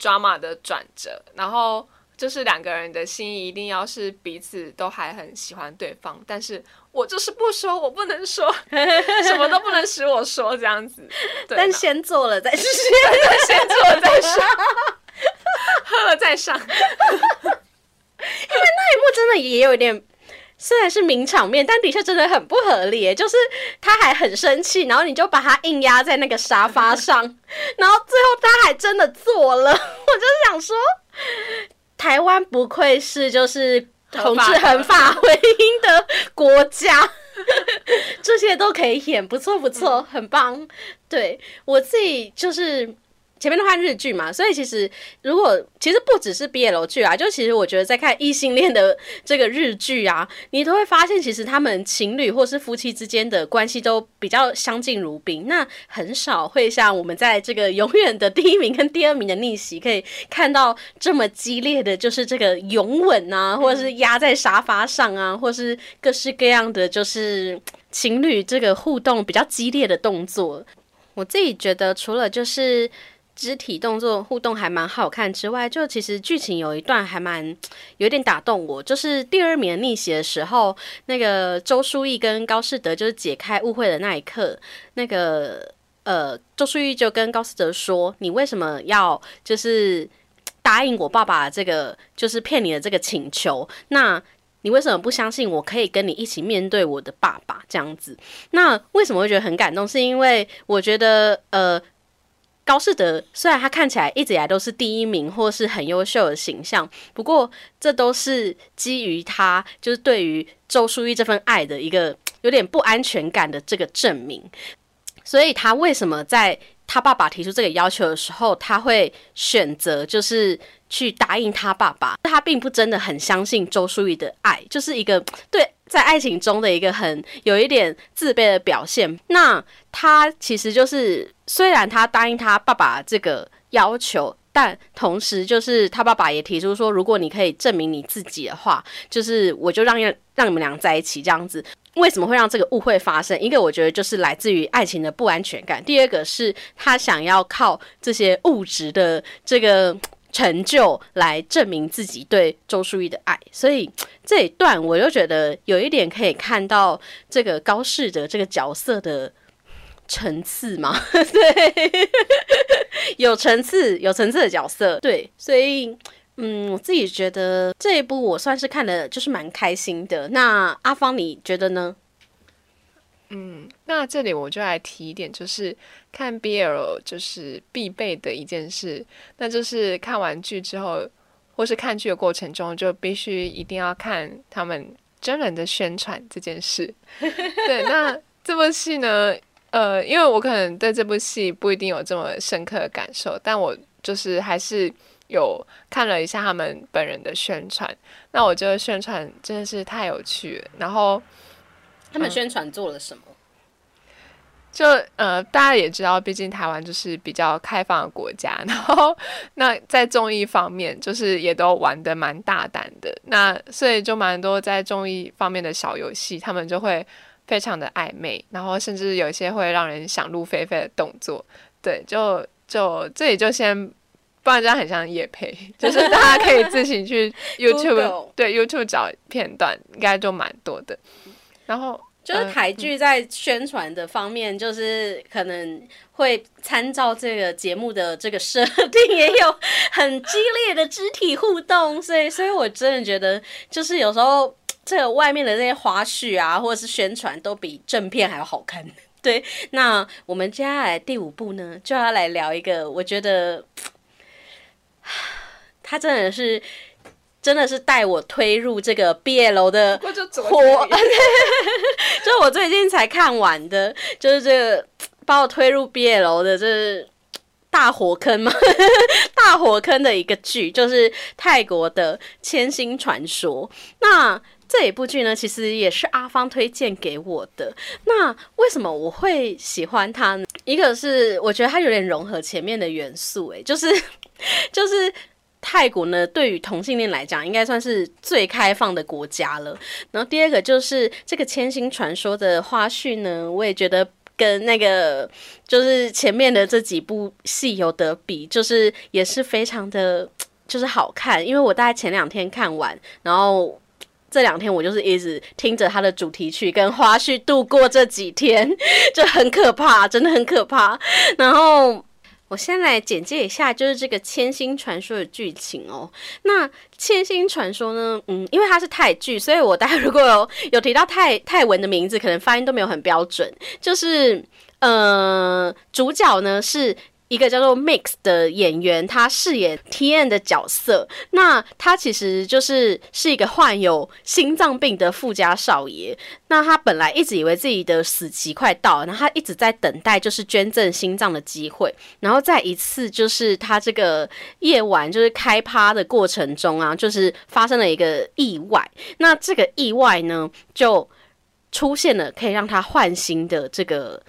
B: drama 的转折，然后就是两个人的心意一定要是彼此都还很喜欢对方，但是我就是不说，我不能说，什么都不能使我说这样子。对，
A: 但先做了再说。
B: 先做了再说，喝了再上。
A: 因为那一幕真的也有一点，虽然是名场面，但的确真的很不合理耶。就是他还很生气，然后你就把他硬压在那个沙发上，然后最后他还真的做了。我就想说，台湾不愧是就是同志很法婚姻的国家。这些都可以演，不错不错，很棒。对我自己就是前面都看日剧嘛，所以其实如果其实不只是 BL 剧啊，就其实我觉得在看异性恋的这个日剧啊，你都会发现其实他们情侣或是夫妻之间的关系都比较相敬如宾，那很少会像我们在这个永远的第一名跟第二名的逆袭可以看到这么激烈的，就是这个拥吻啊，或者是压在沙发上啊，或是各式各样的就是情侣这个互动比较激烈的动作。我自己觉得，除了就是肢体动作互动还蛮好看之外，就其实剧情有一段还蛮有点打动我，就是第二名逆袭的时候，那个周书毅跟高士德就是解开误会的那一刻，那个呃，周书毅就跟高士德说：“你为什么要就是答应我爸爸这个就是骗你的这个请求？那你为什么不相信我可以跟你一起面对我的爸爸这样子？那为什么会觉得很感动？是因为我觉得呃。高士德虽然他看起来一直以来都是第一名或是很优秀的形象，不过这都是基于他就是对于周书毅这份爱的一个有点不安全感的这个证明。所以他为什么在他爸爸提出这个要求的时候，他会选择就是去答应他爸爸？他并不真的很相信周淑怡的爱，就是一个对在爱情中的一个很有一点自卑的表现。那他其实就是虽然他答应他爸爸这个要求。但同时，就是他爸爸也提出说，如果你可以证明你自己的话，就是我就让让你们俩在一起这样子。为什么会让这个误会发生？一个我觉得就是来自于爱情的不安全感，第二个是他想要靠这些物质的这个成就来证明自己对周淑怡的爱。所以这一段我就觉得有一点可以看到这个高适的这个角色的层次嘛，对，有层次、有层次的角色，对，所以。嗯，我自己觉得这一部我算是看的，就是蛮开心的。那阿芳，你觉得呢？
B: 嗯，那这里我就来提一点，就是看 BL 就是必备的一件事，那就是看完剧之后，或是看剧的过程中，就必须一定要看他们真人的宣传这件事。对，那这部戏呢，呃，因为我可能对这部戏不一定有这么深刻的感受，但我就是还是。有看了一下他们本人的宣传，那我觉得宣传真的是太有趣了。然后
A: 他们宣传做了什么？
B: 就呃，大家也知道，毕竟台湾就是比较开放的国家，然后那在综艺方面，就是也都玩的蛮大胆的，那所以就蛮多在综艺方面的小游戏，他们就会非常的暧昧，然后甚至有一些会让人想入非非的动作，对，就就这里就先，不然这样很像叶配，就是大家可以自行去 YouTube 对 YouTube 找片段，应该就蛮多的，然后。
A: 就是台剧在宣传的方面，就是可能会参照这个节目的这个设定，也有很激烈的肢体互动，所以，所以我真的觉得，就是有时候 这个外面的这些花絮啊，或者是宣传，都比正片还要好看。对，那我们接下来第五部呢，就要来聊一个，我觉得，他真的是。真的是带我推入这个毕业楼的火，就我最近才看完的，就是这个把我推入毕业楼的，这是大火坑嘛？大火坑的一个剧，就是泰国的《千星传说》。那这一部剧呢，其实也是阿芳推荐给我的。那为什么我会喜欢它呢？一个是我觉得它有点融合前面的元素，诶，就是 就是。泰国呢，对于同性恋来讲，应该算是最开放的国家了。然后第二个就是这个《千星传说》的花絮呢，我也觉得跟那个就是前面的这几部戏有得比，就是也是非常的 就是好看。因为我大概前两天看完，然后这两天我就是一直听着它的主题曲跟花絮度过这几天，就很可怕，真的很可怕。然后。我先来简介一下，就是这个《千星传说》的剧情哦。那《千星传说》呢，嗯，因为它是泰剧，所以我大家如果有有提到泰泰文的名字，可能发音都没有很标准。就是，呃，主角呢是。一个叫做 Mix 的演员，他饰演 T N 的角色。那他其实就是是一个患有心脏病的富家少爷。那他本来一直以为自己的死期快到，然后他一直在等待就是捐赠心脏的机会。然后在一次就是他这个夜晚就是开趴的过程中啊，就是发生了一个意外。那这个意外呢，就出现了可以让他换心的这个。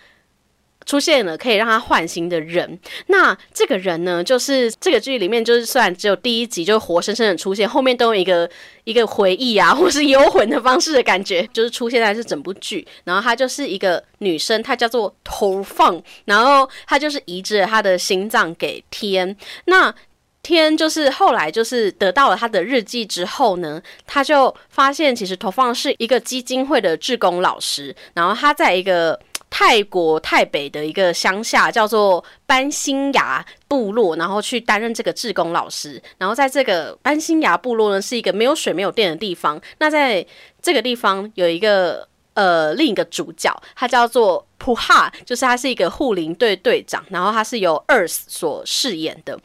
A: 出现了可以让他换心的人，那这个人呢，就是这个剧里面，就是虽然只有第一集就活生生的出现，后面都有一个一个回忆啊，或是幽魂的方式的感觉，就是出现在这整部剧。然后她就是一个女生，她叫做投放，然后她就是移植了她的心脏给天。那天就是后来就是得到了他的日记之后呢，他就发现其实投放是一个基金会的志工老师，然后他在一个。泰国泰北的一个乡下叫做班新崖部落，然后去担任这个志工老师。然后在这个班新崖部落呢，是一个没有水、没有电的地方。那在这个地方有一个呃另一个主角，他叫做普哈，就是他是一个护林队队长，然后他是由 Earth 所饰演的。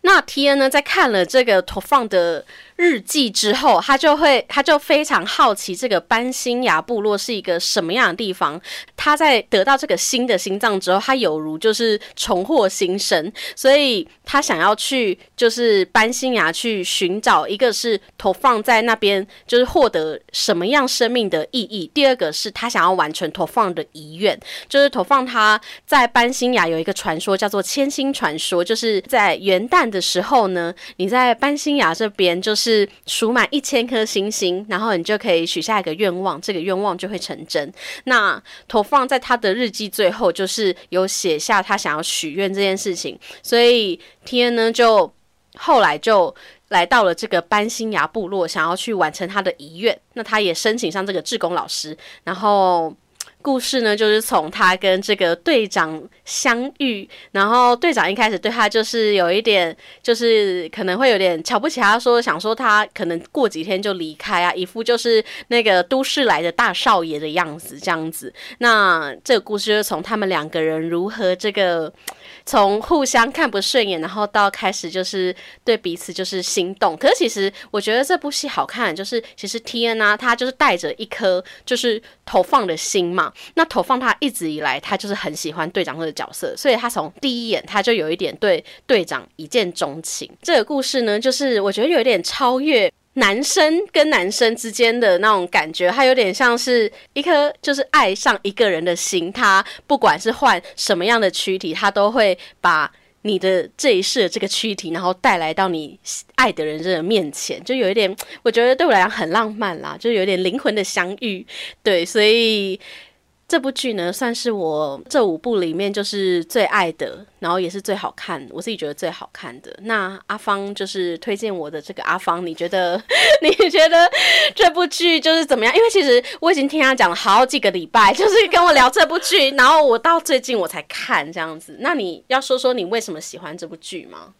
A: 那 T N 呢，在看了这个投放的。日记之后，他就会，他就非常好奇这个班新牙部落是一个什么样的地方。他在得到这个新的心脏之后，他有如就是重获新生，所以他想要去就是班新牙去寻找，一个是投放在那边，就是获得什么样生命的意义。第二个是他想要完成投放的遗愿，就是投放他在班新牙有一个传说叫做千星传说，就是在元旦的时候呢，你在班新牙这边就是。是数满一千颗星星，然后你就可以许下一个愿望，这个愿望就会成真。那投放在他的日记最后，就是有写下他想要许愿这件事情。所以天呢，就后来就来到了这个班新牙部落，想要去完成他的遗愿。那他也申请上这个志工老师，然后。故事呢，就是从他跟这个队长相遇，然后队长一开始对他就是有一点，就是可能会有点瞧不起他，说想说他可能过几天就离开啊，一副就是那个都市来的大少爷的样子这样子。那这个故事就是从他们两个人如何这个从互相看不顺眼，然后到开始就是对彼此就是心动。可是其实我觉得这部戏好看，就是其实 T N 啊，他就是带着一颗就是投放的心嘛。那投放他一直以来，他就是很喜欢队长这个角色，所以他从第一眼他就有一点对队长一见钟情。这个故事呢，就是我觉得有一点超越男生跟男生之间的那种感觉，它有点像是一颗就是爱上一个人的心，他不管是换什么样的躯体，他都会把你的这一世的这个躯体，然后带来到你爱的人的面前，就有一点，我觉得对我来讲很浪漫啦，就有点灵魂的相遇，对，所以。这部剧呢，算是我这五部里面就是最爱的，然后也是最好看，我自己觉得最好看的。那阿芳就是推荐我的这个阿芳，你觉得 你觉得这部剧就是怎么样？因为其实我已经听他讲了好几个礼拜，就是跟我聊这部剧，然后我到最近我才看这样子。那你要说说你为什么喜欢这部剧吗？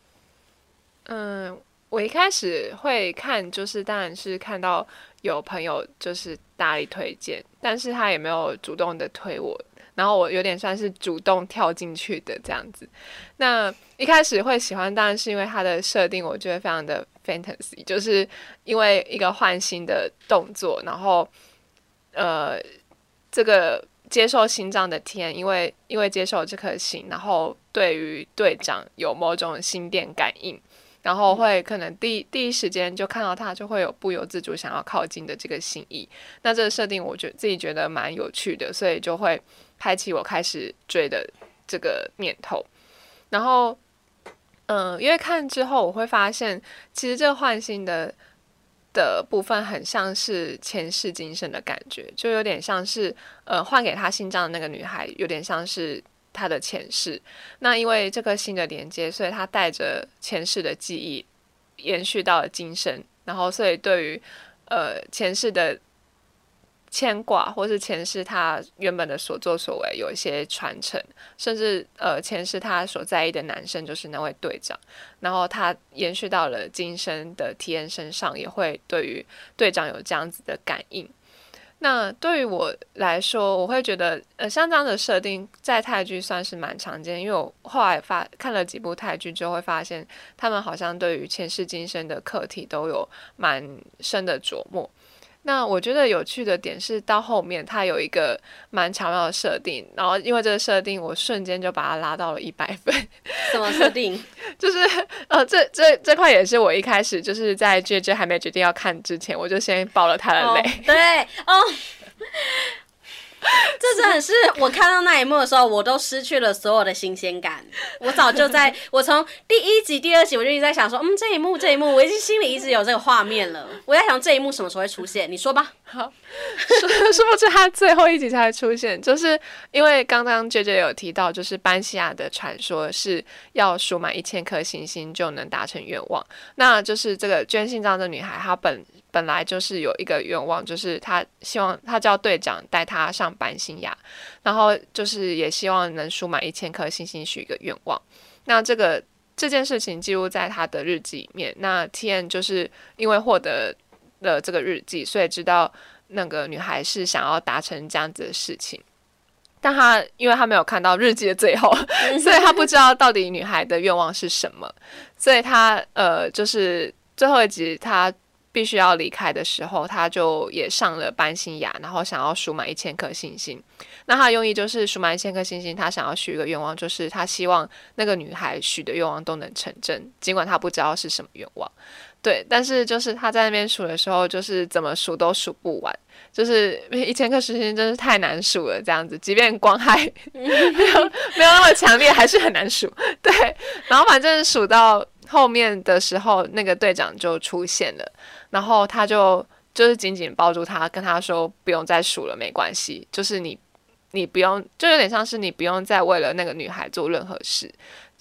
B: 嗯，我一开始会看，就是当然是看到。有朋友就是大力推荐，但是他也没有主动的推我，然后我有点算是主动跳进去的这样子。那一开始会喜欢，当然是因为它的设定，我觉得非常的 fantasy，就是因为一个换心的动作，然后呃，这个接受心脏的天，因为因为接受这颗心，然后对于队长有某种心电感应。然后会可能第第一时间就看到他，就会有不由自主想要靠近的这个心意。那这个设定，我觉自己觉得蛮有趣的，所以就会开启我开始追的这个念头。然后，嗯，因为看之后我会发现，其实这个换心的的部分很像是前世今生的感觉，就有点像是呃换给他心脏的那个女孩，有点像是。他的前世，那因为这颗心的连接，所以他带着前世的记忆延续到了今生，然后所以对于呃前世的牵挂，或是前世他原本的所作所为有一些传承，甚至呃前世他所在意的男生就是那位队长，然后他延续到了今生的体验身上，也会对于队长有这样子的感应。那对于我来说，我会觉得，呃，像这样的设定在泰剧算是蛮常见，因为我后来发看了几部泰剧，就会发现他们好像对于前世今生的课题都有蛮深的琢磨。那我觉得有趣的点是，到后面它有一个蛮巧妙的设定，然后因为这个设定，我瞬间就把它拉到了一百分。
A: 什么设定？
B: 就是呃，这这这块也是我一开始就是在 J J 还没决定要看之前，我就先爆了他的雷。
A: 对，哦。这真的是我看到那一幕的时候，我都失去了所有的新鲜感。我早就在我从第一集、第二集，我就一直在想说，嗯，这一幕、这一幕，我已经心里一直有这个画面了。我在想这一幕什么时候会出现？你说吧。
B: 好，是不是他最后一集才会出现？就是因为刚刚 J J 有提到，就是班西亚的传说是要数满一千颗星星就能达成愿望。那就是这个捐心脏的女孩，她本。本来就是有一个愿望，就是他希望他叫队长带他上班新雅，然后就是也希望能数满一千颗星星许一个愿望。那这个这件事情记录在他的日记里面。那 T N 就是因为获得了这个日记，所以知道那个女孩是想要达成这样子的事情。但他因为他没有看到日记的最后，所以他不知道到底女孩的愿望是什么。所以他呃，就是最后一集他。必须要离开的时候，他就也上了班新雅，然后想要数满一千颗星星。那他的用意就是数满一千颗星星，他想要许一个愿望，就是他希望那个女孩许的愿望都能成真，尽管他不知道是什么愿望。对，但是就是他在那边数的时候，就是怎么数都数不完，就是一千颗星星真是太难数了。这样子，即便光害 没有没有那么强烈，还是很难数。对，然后反正数到后面的时候，那个队长就出现了。然后他就就是紧紧抱住他，跟他说不用再数了，没关系。就是你，你不用，就有点像是你不用再为了那个女孩做任何事。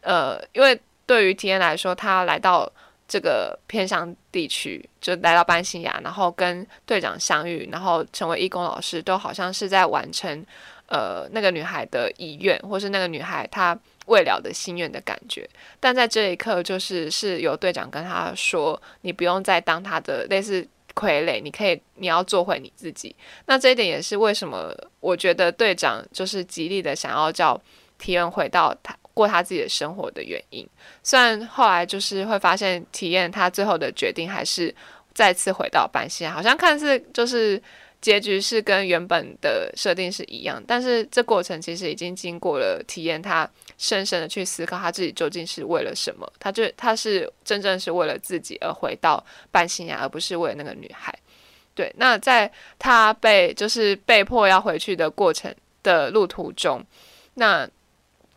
B: 呃，因为对于体验来说，他来到这个偏乡地区，就来到班西亚，然后跟队长相遇，然后成为义工老师，都好像是在完成呃那个女孩的遗愿，或是那个女孩她。未了的心愿的感觉，但在这一刻，就是是由队长跟他说：“你不用再当他的类似傀儡，你可以，你要做回你自己。”那这一点也是为什么我觉得队长就是极力的想要叫体验回到他过他自己的生活的原因。虽然后来就是会发现，体验他最后的决定还是再次回到班西，好像看似就是结局是跟原本的设定是一样，但是这过程其实已经经过了体验，他深深的去思考他自己究竟是为了什么，他就他是真正是为了自己而回到半新亚，而不是为了那个女孩。对，那在他被就是被迫要回去的过程的路途中，那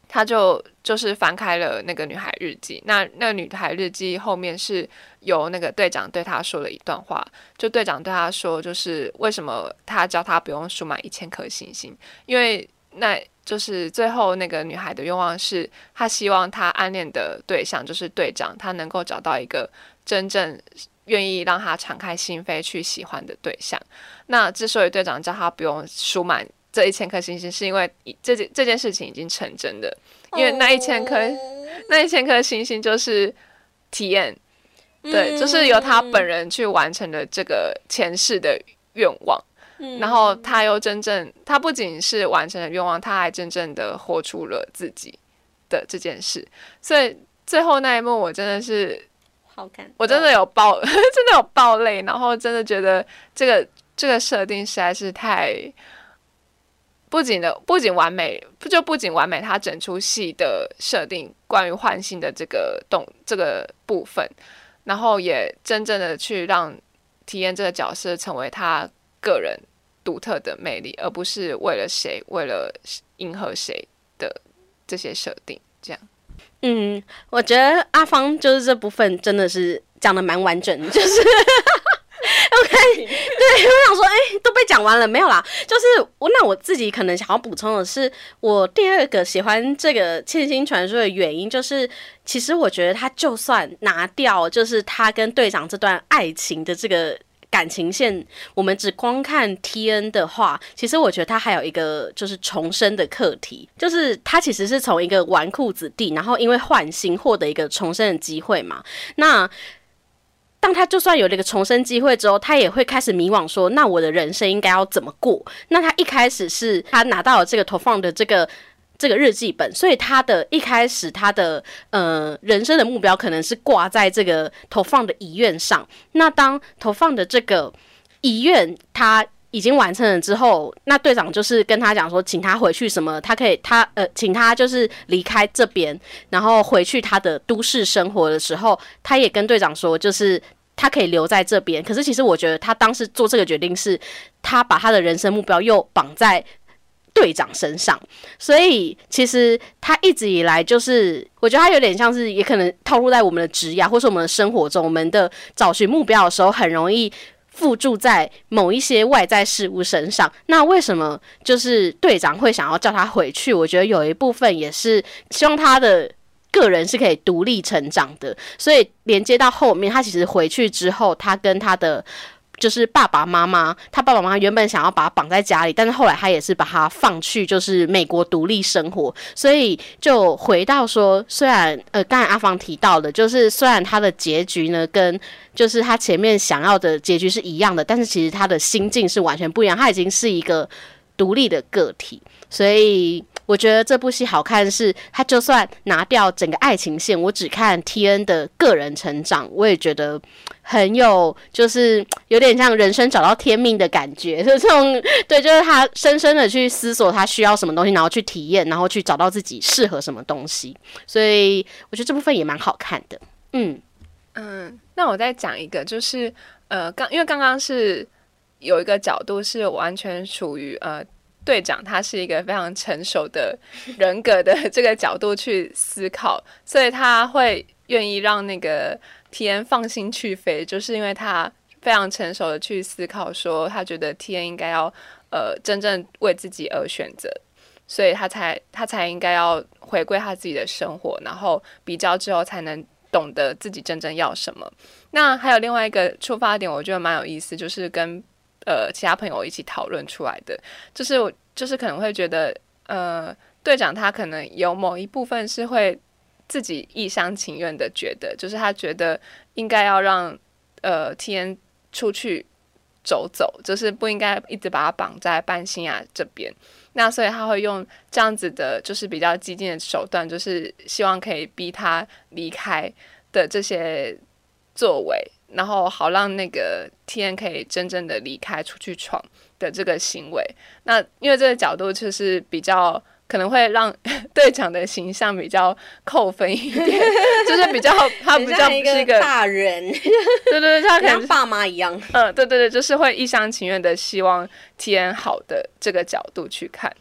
B: 他就就是翻开了那个女孩日记。那那个女孩日记后面是由那个队长对他说了一段话，就队长对他说，就是为什么他教他不用数满一千颗星星，因为那就是最后那个女孩的愿望是，她希望她暗恋的对象就是队长，她能够找到一个真正。愿意让她敞开心扉去喜欢的对象。那之所以队长叫她不用输满这一千颗星星，是因为这件这件事情已经成真的。因为那一千颗那一千颗星星就是体验，对，就是由他本人去完成的这个前世的愿望。然后他又真正，他不仅是完成了愿望，他还真正的活出了自己的这件事。所以最后那一幕，我真的是。
A: 好看，
B: 我真的有爆，真的有爆泪，然后真的觉得这个这个设定实在是太不仅的，不仅完美，不就不仅完美，他整出戏的设定关于唤醒的这个动这个部分，然后也真正的去让体验这个角色成为他个人独特的魅力，而不是为了谁，为了迎合谁的这些设定，这样。
A: 嗯，我觉得阿芳就是这部分真的是讲的蛮完整，就是 OK，对我想说，哎，都被讲完了没有啦？就是我那我自己可能想要补充的是，我第二个喜欢这个《千星传说》的原因，就是其实我觉得他就算拿掉，就是他跟队长这段爱情的这个。感情线，我们只光看 T N 的话，其实我觉得他还有一个就是重生的课题，就是他其实是从一个纨绔子弟，然后因为换心获得一个重生的机会嘛。那当他就算有了一个重生机会之后，他也会开始迷惘，说那我的人生应该要怎么过？那他一开始是他拿到了这个投放的这个。这个日记本，所以他的一开始，他的呃人生的目标可能是挂在这个投放的遗愿上。那当投放的这个遗愿他已经完成了之后，那队长就是跟他讲说，请他回去什么，他可以他呃，请他就是离开这边，然后回去他的都市生活的时候，他也跟队长说，就是他可以留在这边。可是其实我觉得他当时做这个决定，是他把他的人生目标又绑在。队长身上，所以其实他一直以来就是，我觉得他有点像是，也可能套路在我们的职业或是我们的生活中，我们的找寻目标的时候，很容易附注在某一些外在事物身上。那为什么就是队长会想要叫他回去？我觉得有一部分也是希望他的个人是可以独立成长的，所以连接到后面，他其实回去之后，他跟他的。就是爸爸妈妈，他爸爸妈妈原本想要把他绑在家里，但是后来他也是把他放去就是美国独立生活，所以就回到说，虽然呃刚才阿芳提到的，就是虽然他的结局呢跟就是他前面想要的结局是一样的，但是其实他的心境是完全不一样，他已经是一个独立的个体，所以。我觉得这部戏好看，是他就算拿掉整个爱情线，我只看 T N 的个人成长，我也觉得很有，就是有点像人生找到天命的感觉，就 这种对，就是他深深的去思索他需要什么东西，然后去体验，然后去找到自己适合什么东西，所以我觉得这部分也蛮好看的。嗯
B: 嗯，那我再讲一个，就是呃，刚因为刚刚是有一个角度是完全属于呃。队长他是一个非常成熟的人格的这个角度去思考，所以他会愿意让那个 T N 放心去飞，就是因为他非常成熟的去思考，说他觉得 T N 应该要呃真正为自己而选择，所以他才他才应该要回归他自己的生活，然后比较之后才能懂得自己真正要什么。那还有另外一个出发点，我觉得蛮有意思，就是跟。呃，其他朋友一起讨论出来的，就是我就是可能会觉得，呃，队长他可能有某一部分是会自己一厢情愿的觉得，就是他觉得应该要让呃 T N 出去走走，就是不应该一直把他绑在半新亚这边。那所以他会用这样子的，就是比较激进的手段，就是希望可以逼他离开的这些作为。然后好让那个 T N 可以真正的离开出去闯的这个行为。那因为这个角度就是比较可能会让 队长的形象比较扣分一点，就是比较他比较不是一个
A: 大人，
B: 对对对，他可能
A: 像爸妈一样。
B: 嗯，对对对，就是会一厢情愿的希望 T N 好的这个角度去看。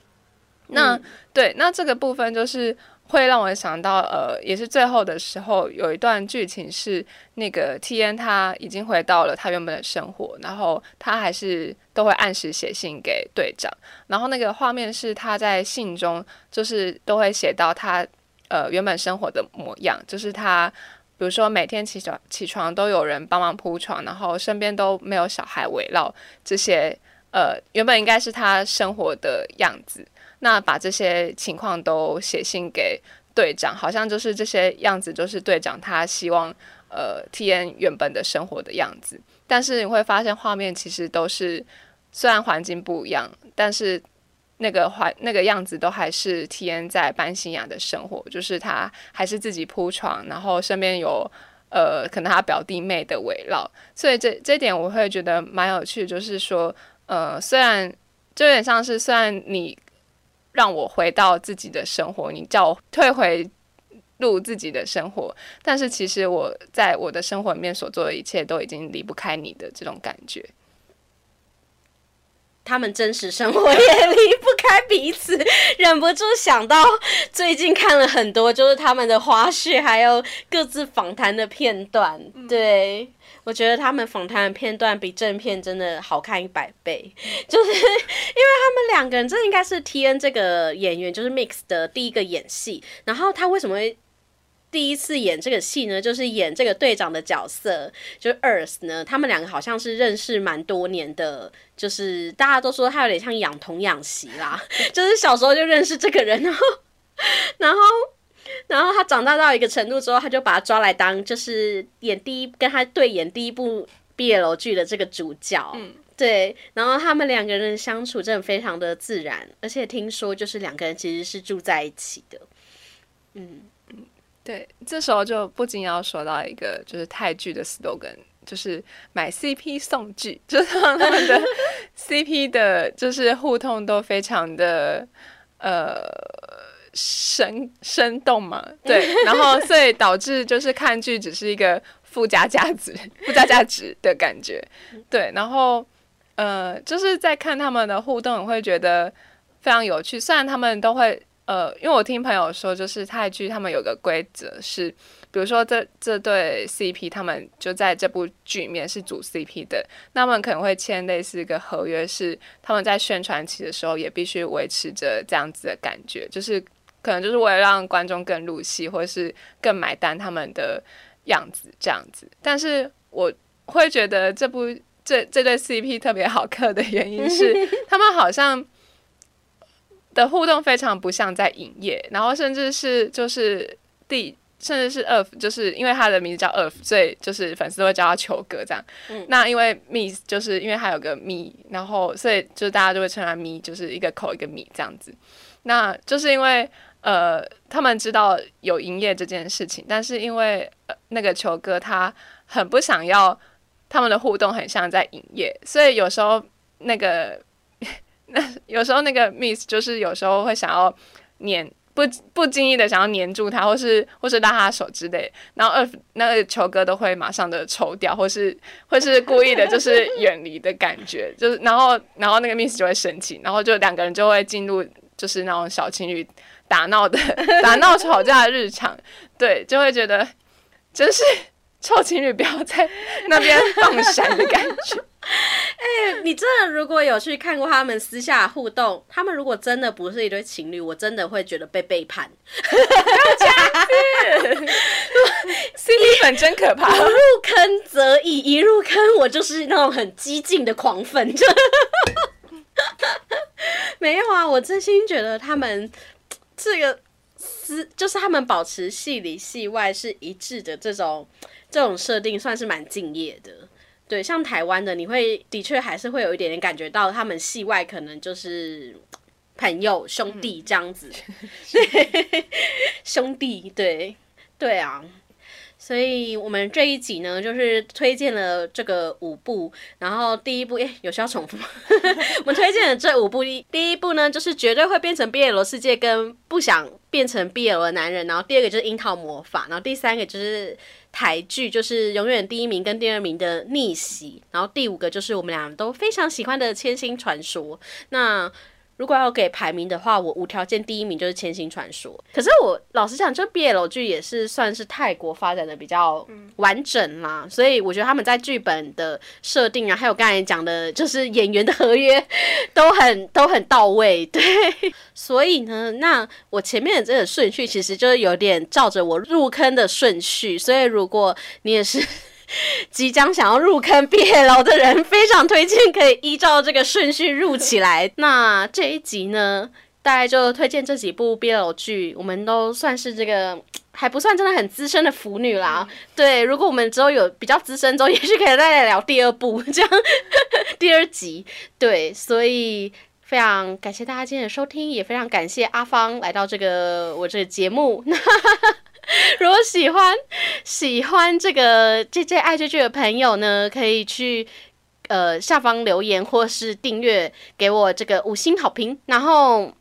B: 那、
A: 嗯
B: 对，那这个部分就是会让我想到，呃，也是最后的时候有一段剧情是那个 T N 他已经回到了他原本的生活，然后他还是都会按时写信给队长，然后那个画面是他在信中就是都会写到他呃原本生活的模样，就是他。比如说每天起床起床都有人帮忙铺床，然后身边都没有小孩围绕，这些呃原本应该是他生活的样子。那把这些情况都写信给队长，好像就是这些样子，就是队长他希望呃 T N 原本的生活的样子。但是你会发现画面其实都是虽然环境不一样，但是那个环那个样子都还是 T N 在班新雅的生活，就是他还是自己铺床，然后身边有呃可能他表弟妹的围绕，所以这这点我会觉得蛮有趣，就是说呃虽然就有点像是虽然你让我回到自己的生活，你叫我退回。入自己的生活，但是其实我在我的生活里面所做的一切都已经离不开你的这种感觉。
A: 他们真实生活也离不开彼此，忍不住想到最近看了很多，就是他们的花絮，还有各自访谈的片段。对我觉得他们访谈的片段比正片真的好看一百倍，就是因为他们两个人，这应该是 T N 这个演员就是 Mix 的第一个演戏，然后他为什么会？第一次演这个戏呢，就是演这个队长的角色，就是 Earth 呢。他们两个好像是认识蛮多年的，就是大家都说他有点像养童养媳啦，就是小时候就认识这个人，然后，然后，然后他长大到一个程度之后，他就把他抓来当就是演第一跟他对演第一部 BL 剧的这个主角。
B: 嗯
A: 对，然后他们两个人相处真的非常的自然，而且听说就是两个人其实是住在一起的。嗯。
B: 对，这时候就不禁要说到一个就是泰剧的 slogan，就是买 CP 送剧，就是他们的 CP 的，就是互动都非常的呃生生动嘛，对，然后所以导致就是看剧只是一个附加价值、附加价值的感觉，对，然后呃就是在看他们的互动，会觉得非常有趣，虽然他们都会。呃，因为我听朋友说，就是泰剧他们有个规则是，比如说这这对 CP 他们就在这部剧里面是主 CP 的，那他们可能会签类似一个合约，是他们在宣传期的时候也必须维持着这样子的感觉，就是可能就是为了让观众更入戏，或是更买单他们的样子这样子。但是我会觉得这部这这对 CP 特别好磕的原因是，他们好像。的互动非常不像在营业，然后甚至是就是第甚至是 Earth，就是因为他的名字叫 Earth，所以就是粉丝会叫他球哥这样。
A: 嗯
B: 那因为 Miss 就是因为他有个 Me，然后所以就是大家就会称他 Me，就是一个口一个 Me 这样子。那就是因为呃他们知道有营业这件事情，但是因为、呃、那个球哥他很不想要他们的互动很像在营业，所以有时候那个。那有时候那个 miss 就是有时候会想要黏不不经意的想要黏住他，或是或是拉他手之类，然后二那个球哥都会马上的抽掉，或是 或是故意的就是远离的感觉，就是然后然后那个 miss 就会生气，然后就两个人就会进入就是那种小情侣打闹的 打闹吵架的日常，对，就会觉得真是 臭情侣不要在那边放闪的感觉。
A: 哎你真的如果有去看过他们私下互动，他们如果真的不是一对情侣，我真的会觉得被背叛。
B: CP 粉真可怕，
A: 入坑则已，一入坑我就是那种很激进的狂粉。没有啊，我真心觉得他们这个是就是他们保持戏里戏外是一致的这种这种设定，算是蛮敬业的。对，像台湾的，你会的确还是会有一点点感觉到他们戏外可能就是朋友兄弟这样子，对，兄弟，对，对啊。所以我们这一集呢，就是推荐了这个五部，然后第一部，诶，有需要重复吗？我们推荐的这五部，第一部呢，就是绝对会变成 BL 世界跟不想变成 BL 的男人，然后第二个就是樱桃魔法，然后第三个就是台剧，就是永远第一名跟第二名的逆袭，然后第五个就是我们俩都非常喜欢的千星传说。那如果要给排名的话，我无条件第一名就是《千星传说》。可是我老实讲，就 BL 剧也是算是泰国发展的比较完整啦，所以我觉得他们在剧本的设定啊，还有刚才讲的，就是演员的合约 都很都很到位。对，所以呢，那我前面的这个顺序其实就是有点照着我入坑的顺序，所以如果你也是。即将想要入坑 BL 的人，非常推荐可以依照这个顺序入起来。那这一集呢，大概就推荐这几部 BL 剧，我们都算是这个 还不算真的很资深的腐女啦。对，如果我们之后有比较资深之后，也许可以再来聊第二部，这样 第二集。对，所以非常感谢大家今天的收听，也非常感谢阿芳来到这个我这个节目。如果喜欢喜欢这个 J J 爱追剧的朋友呢，可以去呃下方留言或是订阅给我这个五星好评，然后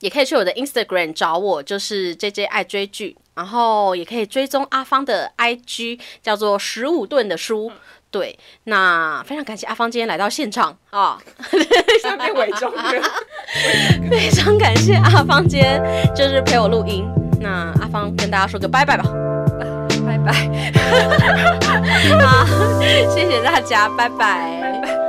A: 也可以去我的 Instagram 找我，就是 J J 爱追剧，然后也可以追踪阿芳的 IG，叫做十五吨的书。对，那非常感谢阿芳今天来到现场啊，
B: 被伪装
A: 非常感谢阿芳今天就是陪我录音。那阿芳跟大家说个拜拜吧，
B: 拜拜，
A: 好，谢谢大家，拜拜。